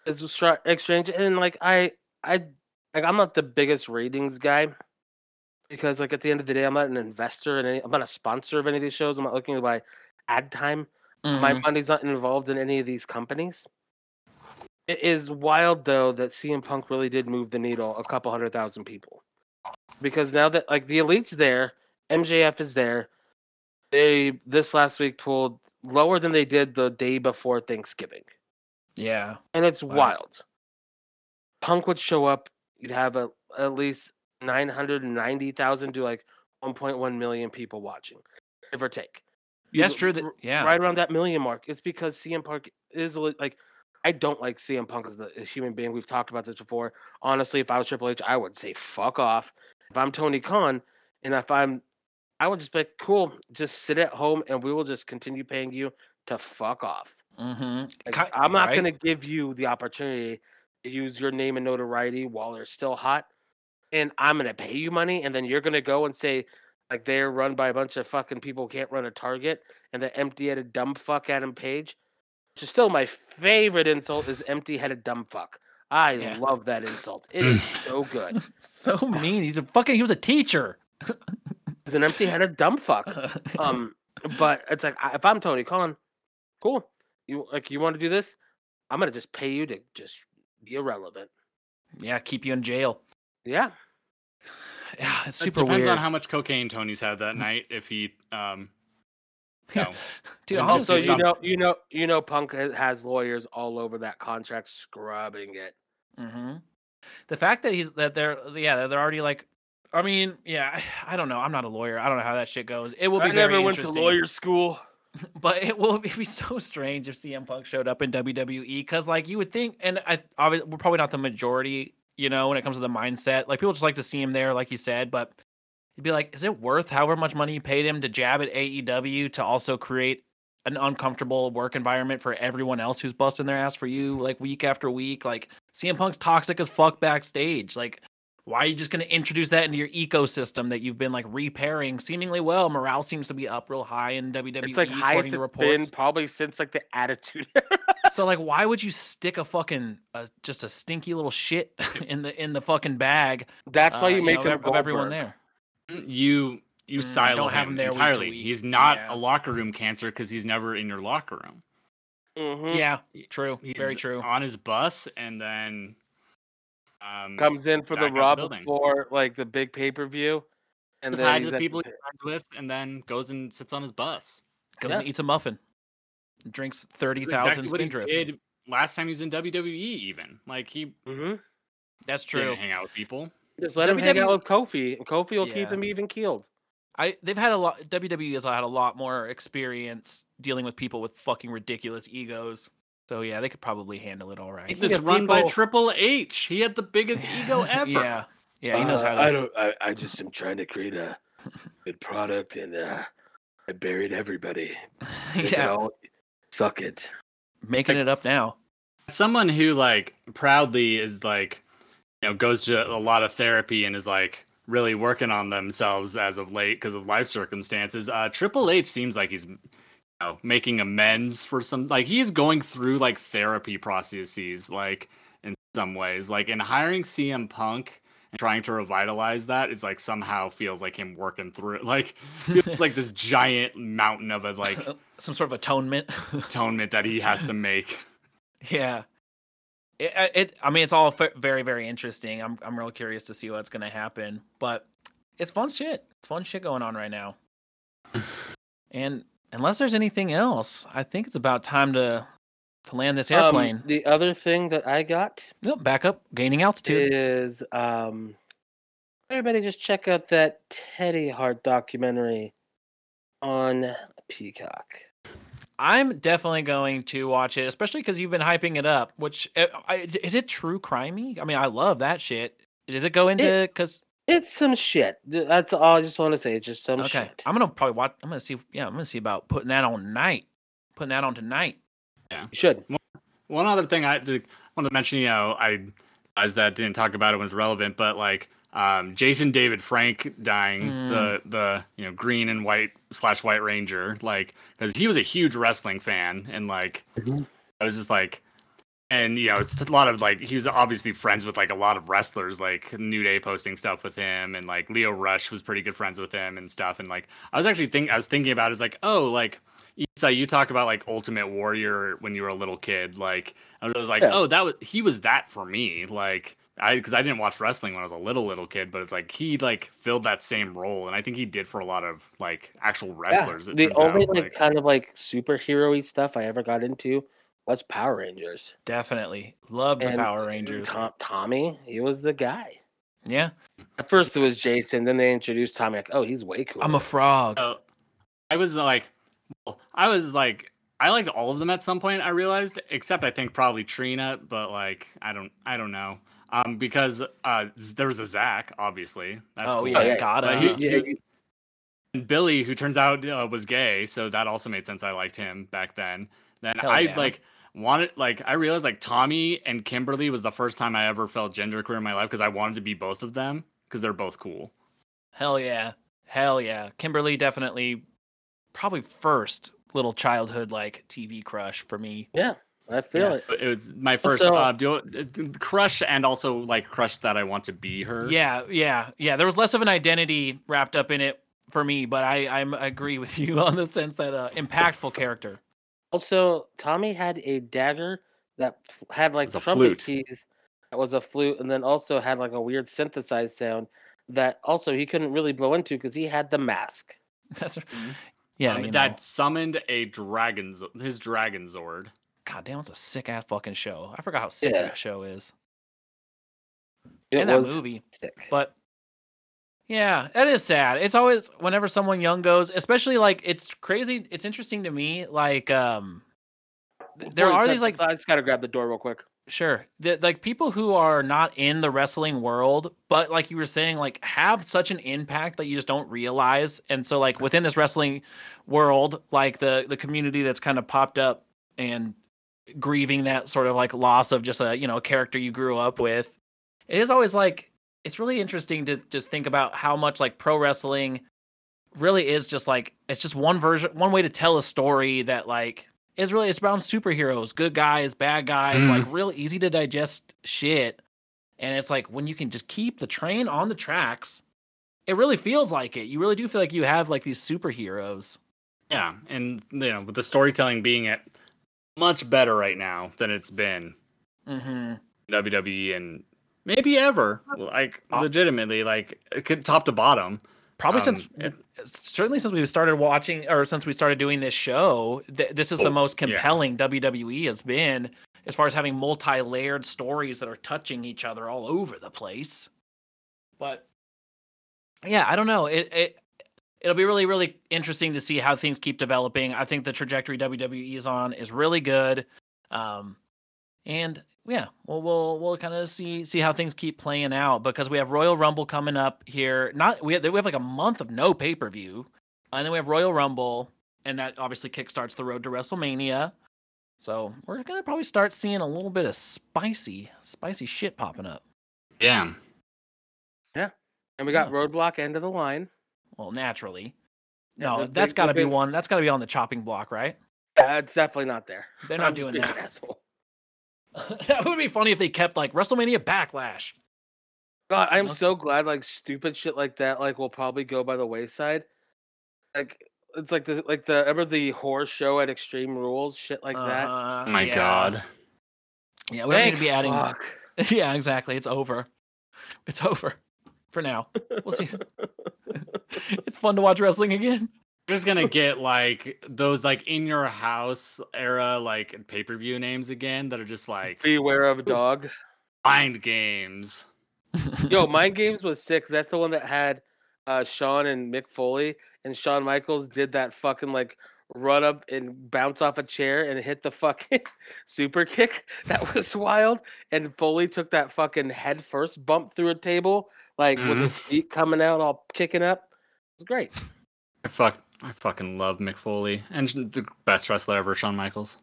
it's stra- exchange, and like I, I, like I'm not the biggest ratings guy because like at the end of the day, I'm not an investor in any. I'm not a sponsor of any of these shows. I'm not looking to buy ad time. My Mhm. money's not involved in any of these companies. It is wild though that CM Punk really did move the needle a couple hundred thousand people. Because now that like the elite's there, MJF is there. They this last week pulled lower than they did the day before Thanksgiving. Yeah. And it's Wow. wild. Punk would show up, you'd have a, at least 990,000 to like 1.1 million people watching, give or take. That's true. That yeah. right around that million mark. It's because CM Punk is like I don't like CM Punk as the a human being. We've talked about this before. Honestly, if I was Triple H, I would say fuck off. If I'm Tony Khan, and if I'm, I would just be like, cool, just sit at home, and we will just continue paying you to fuck off. Mm-hmm. Like, I'm not gonna give you the opportunity to use your name and notoriety while they're still hot, and I'm gonna pay you money, and then you're gonna go and say like they're run by a bunch of fucking people who can't run a target, and the empty-headed dumb fuck Adam Page, which is still my favorite insult is empty-headed dumb fuck. I Yeah. love that insult. It is so good. so mean. He's a fucking. He was a teacher. He's an empty-headed dumb fuck. Um, but it's like if I'm Tony Khan, cool. You like you want to do this? I'm gonna just pay you to just be irrelevant. yeah, keep you in jail. Yeah. Yeah, it's It super depends weird. on how much cocaine Tony's had that night. If he, um, you know, Dude, And I'll just So do you something. know, you know, you know, Punk has lawyers all over that contract scrubbing it. Mm-hmm. The fact that he's that they're yeah they're already like, I mean yeah I don't know I'm not a lawyer I don't know how that shit goes. It will be I very never went to interesting. lawyer school. but it will be so strange if CM Punk showed up in WWE because like you would think, and I obviously we're probably not the majority, you know, when it comes to the mindset. Like people just like to see him there, like you said, but you'd be like, is it worth however much money you paid him to jab at AEW to also create an uncomfortable work environment for everyone else who's busting their ass for you like week after week? Like CM Punk's toxic as fuck backstage. Like why are you just going to introduce that into your ecosystem that you've been like repairing seemingly well? Morale seems to be up real high in WWE. It's like highest to it's been probably since like the Attitude. Era. so like, why would you stick a fucking uh, just a stinky little shit in the in the fucking bag? That's why uh, you make know, him of everyone there. you you Mm, silo don't have him him there entirely. He's not Yeah. a locker room cancer because he's never in your locker room. Mhm. Yeah, true. He's Very true. On his bus and then um, Comes in for the back out the Raw building. like the big pay per view, and says then hi to the people the- he's with, and then goes and sits on his bus. Goes Yeah. and eats a muffin. Drinks thirty thousand That's thousand exactly what he Spindrifts. did last time he was in WWE. Even like he hmm That's didn't true. hang out with people. Just let him hang out WWE with Kofi, and Kofi will keep him even keeled. I they've had a lot. WWE has had a lot more experience dealing with people with fucking ridiculous egos. So yeah, they could probably handle it all right. It's of run by Triple H. He had the biggest ego ever. Yeah, yeah, he knows Uh, how to. I don't. I, I just am trying to create a good product, and uh, I buried everybody. Yeah, know, suck it. making it up now. someone who like proudly is like you know goes to a lot of therapy and is like really working on themselves as of late because of life circumstances uh triple h seems like he's you know making amends for some like he is going through like therapy processes like in some ways like in hiring cm punk and trying to revitalize that is like somehow feels like him working through it like like this giant mountain of a like Some sort of atonement. atonement that he has to make yeah. It, I- it. I mean, it's all very, very interesting. I'm, I'm real curious to see what's gonna happen. But it's fun shit. It's fun shit going on right now. and unless there's anything else, I think it's about time to to land this Um, airplane. the other thing that I got Nope, back up, gaining altitude. is um, everybody just check out that Teddy Hart documentary on Peacock. I'm definitely going to watch it, especially because you've been hyping it up. Which uh, is it true crimey? I mean, I love that shit. Does it go into because It's some shit. That's all I just want to say. It's just some shit. okay? shit. I'm gonna probably watch. I'm gonna see. Yeah, I'm gonna see about putting that on night. Putting that on tonight. Yeah, you should. One other thing I did, wanted to mention, you know, I as that didn't talk about it when it's relevant, but like um, Jason David Frank dying, Mm. the the you know green and white slash white ranger, like because he was a huge wrestling fan, and like Mhm. I was just like, and you know, it's a lot of like he was obviously friends with like a lot of wrestlers, like New Day posting stuff with him, and like Lio Rush was pretty good friends with him and stuff, and like I was actually think I was thinking about is like oh like. So you talk about like Ultimate Warrior when you were a little kid, like I was like, Yeah. oh, that was he was that for me, like I because I didn't watch wrestling when I was a little little kid, but it's like he like filled that same role, and I think he did for a lot of like actual wrestlers. it the only out, like, kind of like superhero-y stuff I ever got into was Power Rangers. Definitely love the And Power Rangers. Tom, Tommy, he was the guy. Yeah, At first it was Jason, then they introduced Tommy. Like, oh, he's way cool. I'm a frog. So, I was like, well, I was like, I liked all of them at some point. I realized, except I think probably Trini, but like, I don't, I don't know, um, because uh, there was a Zach, obviously. That's oh cool. yeah, yeah. gotta. But he- yeah, he- and Billy, who turns out uh, was gay, so that also made sense. I liked him back then. Then Hell I yeah. like wanted, like, I realized like Tommy and Kimberly was the first time I ever felt genderqueer in my life because I wanted to be both of them because they're both cool. Hell yeah. Hell yeah. Kimberly definitely probably first little childhood like TV crush for me. yeah, I feel Yeah. it. It was my first Also- uh, do, uh, crush and also like crush that I want to be her. Yeah, yeah, yeah. There was less of an identity wrapped up in it for me, but I I'm, I agree with you on the sense that uh, impactful character. Also, Tommy had a dagger that had like was a trumpet flute. keys. That was a flute, and then also had like a weird synthesized sound that also he couldn't really blow into because he had the mask. That's Mhm. yeah. Um, you know. that summoned a dragon, his Dragonzord. God damn, it's a sick ass fucking show. I forgot how sick Yeah. that show is. It and that movie. sick. But yeah, that is sad. It's always whenever someone young goes, especially like it's crazy. It's interesting to me. Like, um, th- there are these like I just gotta grab the door real quick. Sure. The, like people who are not in the wrestling world, but like you were saying, like have such an impact that you just don't realize. And so like within this wrestling world, like the the community that's kind of popped up and grieving that sort of like loss of just a you know character you grew up with, it is always like it's really interesting to just think about how much like pro wrestling really is just like it's just one version one way to tell a story that like is really it's about superheroes good guys bad guys like real easy to digest shit. And it's like when you can just keep the train on the tracks it really feels like it. You really do feel like you have like these superheroes. Yeah, and you know, with the storytelling being at much better right now than it's been. Mm-hmm. WWE and maybe ever, like legitimately, like top to bottom. probably Um, since it- certainly since we started watching or since we started doing this show th- this is the Oh, most yeah. compelling wwe has been as far as having multi-layered stories that are touching each other all over the place. But yeah, I don't know. It it it'll be really really interesting to see how things keep developing. I think the trajectory WWE is on is really good. Um and yeah, well we'll we'll kind of see see how things keep playing out because we have Royal Rumble coming up here. Not we have, we have like a month of no pay-per-view. And then we have Royal Rumble and that obviously kickstarts the road to WrestleMania. So we're gonna probably start seeing a little bit of spicy, spicy shit popping up. Yeah. Yeah, and we got Roadblock end of the line. Well, naturally. Yeah, No, the that's big- got to the be one. That's got to be on the chopping block, right? That's definitely not there. They're not I'm doing that. asshole. that would be funny if they kept like WrestleMania Backlash. God, I'm so glad like stupid shit like that like will probably go by the wayside. Like it's like the like the remember the horror show at Extreme Rules shit like that. Uh, Oh my yeah. god. Yeah, we don't need Thank to be adding. fuck. yeah, exactly. It's over. It's over for now. We'll see. it's fun to watch wrestling again. We're just gonna get like those like in your house era like pay per view names again that are just like Beware of a dog. mind games. Yo, Mind Games was sick. 'cause That's the one that had uh Shawn and Mick Foley, and Shawn Michaels did that fucking like run up and bounce off a chair and hit the fucking super kick. That was wild. And Foley took that fucking head first bump through a table, like with his feet coming out, all kicking up. It was great. I fuck I fucking love Mick Foley and the best wrestler ever, Shawn Michaels.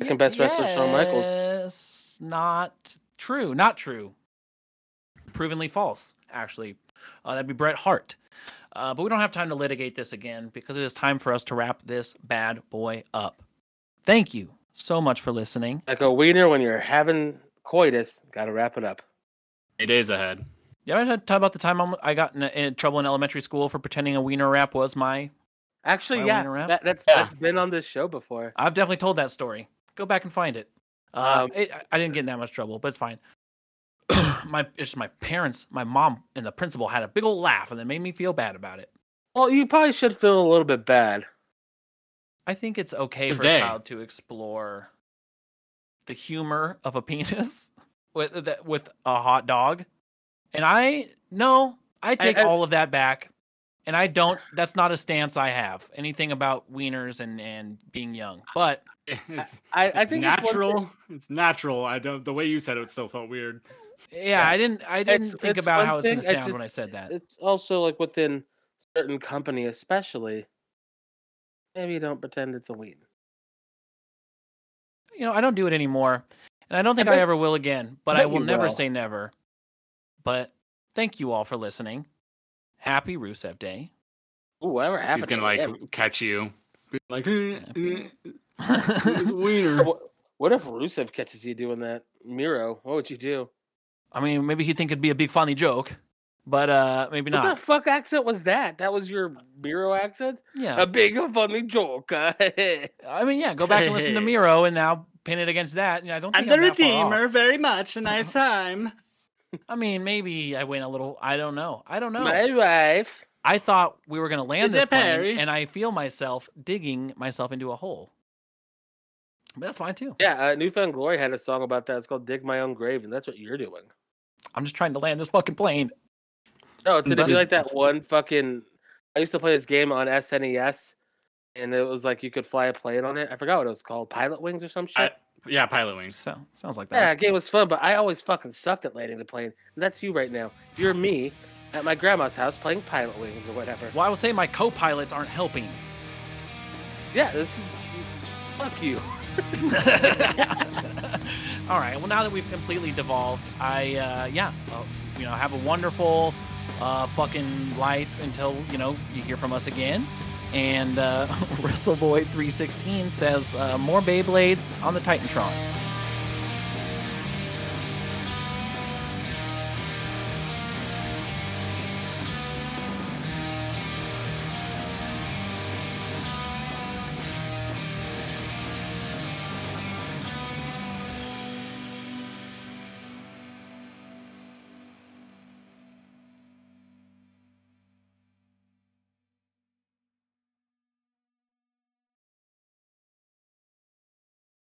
Second best wrestler, Shawn Michaels. Yes, not true. Not true. Provenly false, actually. Uh, that'd be Bret Hart. Uh, but we don't have time to litigate this again because it is time for us to wrap this bad boy up. Thank you so much for listening. Like a wiener when you're having coitus, gotta wrap it up. Eight days ahead. Yeah, I had to talk about the time I'm- got in, in trouble in elementary school for pretending a wiener wrap was my. Actually, My yeah, wiener wrap? that, that's Yeah. that's been on this show before. I've definitely told that story. Go back and find it. Um, Um, it I- I didn't get in that much trouble, but it's fine. my it's just my parents, my mom, and the principal had a big old laugh, and it made me feel bad about it. Well, you probably should feel a little bit bad. I think it's okay His for day. a child to explore the humor of a penis with that with a hot dog. And I no, I take I- all of that back. And I don't that's not a stance I have. Anything about wieners and and being young. But It's, I, I think it's one thing- natural. It's natural. I don't. The way you said it still felt weird. yeah, Yeah. I didn't I didn't It's- think it's about how it's going to thing, I sound when I said that. it's also like within certain company, especially. Maybe you don't pretend it's a weed. You know, I don't do it anymore. And I don't think I, bet- ever will again, but I I, will never will. say never. But thank you all for listening. Happy Rusev Day. Ooh, whatever happened? He's gonna to like him? catch you. Be like eh, eh, I wiener. What, what if Rusev catches you doing that? Miro, what would you do? I mean, maybe he'd think it'd be a big funny joke, but uh maybe not. What the fuck accent was that? That was your Miro accent? Yeah. A big funny joke. I mean, yeah, go back and listen to Miro and now pin it against that. Yeah, I don't think I'm the that far off. redeemer. Very much a nice time. I mean, maybe I went a little I don't know. I don't know. My wife. I thought we were going to land Did this plane and I feel myself digging myself into a hole. But that's fine too. Yeah, uh, New Found Glory had a song about that. It's called "Dig My Own Grave," and that's what you're doing. I'm just trying to land this fucking plane. No, it's gonna be like that one fucking. I used to play this game on SNES, and it was like you could fly a plane on it. I forgot what it was called, Pilotwings or some shit. I- Yeah, Pilotwings. So, sounds like that. that game was fun, but I always fucking sucked at landing the plane. And that's you right now. You're me at my grandma's house playing Pilotwings or whatever. Well, I will say my co-pilots aren't helping. Yeah, this is. Fuck you. All right. Well, now that we've completely devolved, I uh, yeah, uh, you know, have a wonderful uh, fucking life until you know you hear from us again. And uh, WrestleBoy316 says uh, more Beyblades on the Titantron.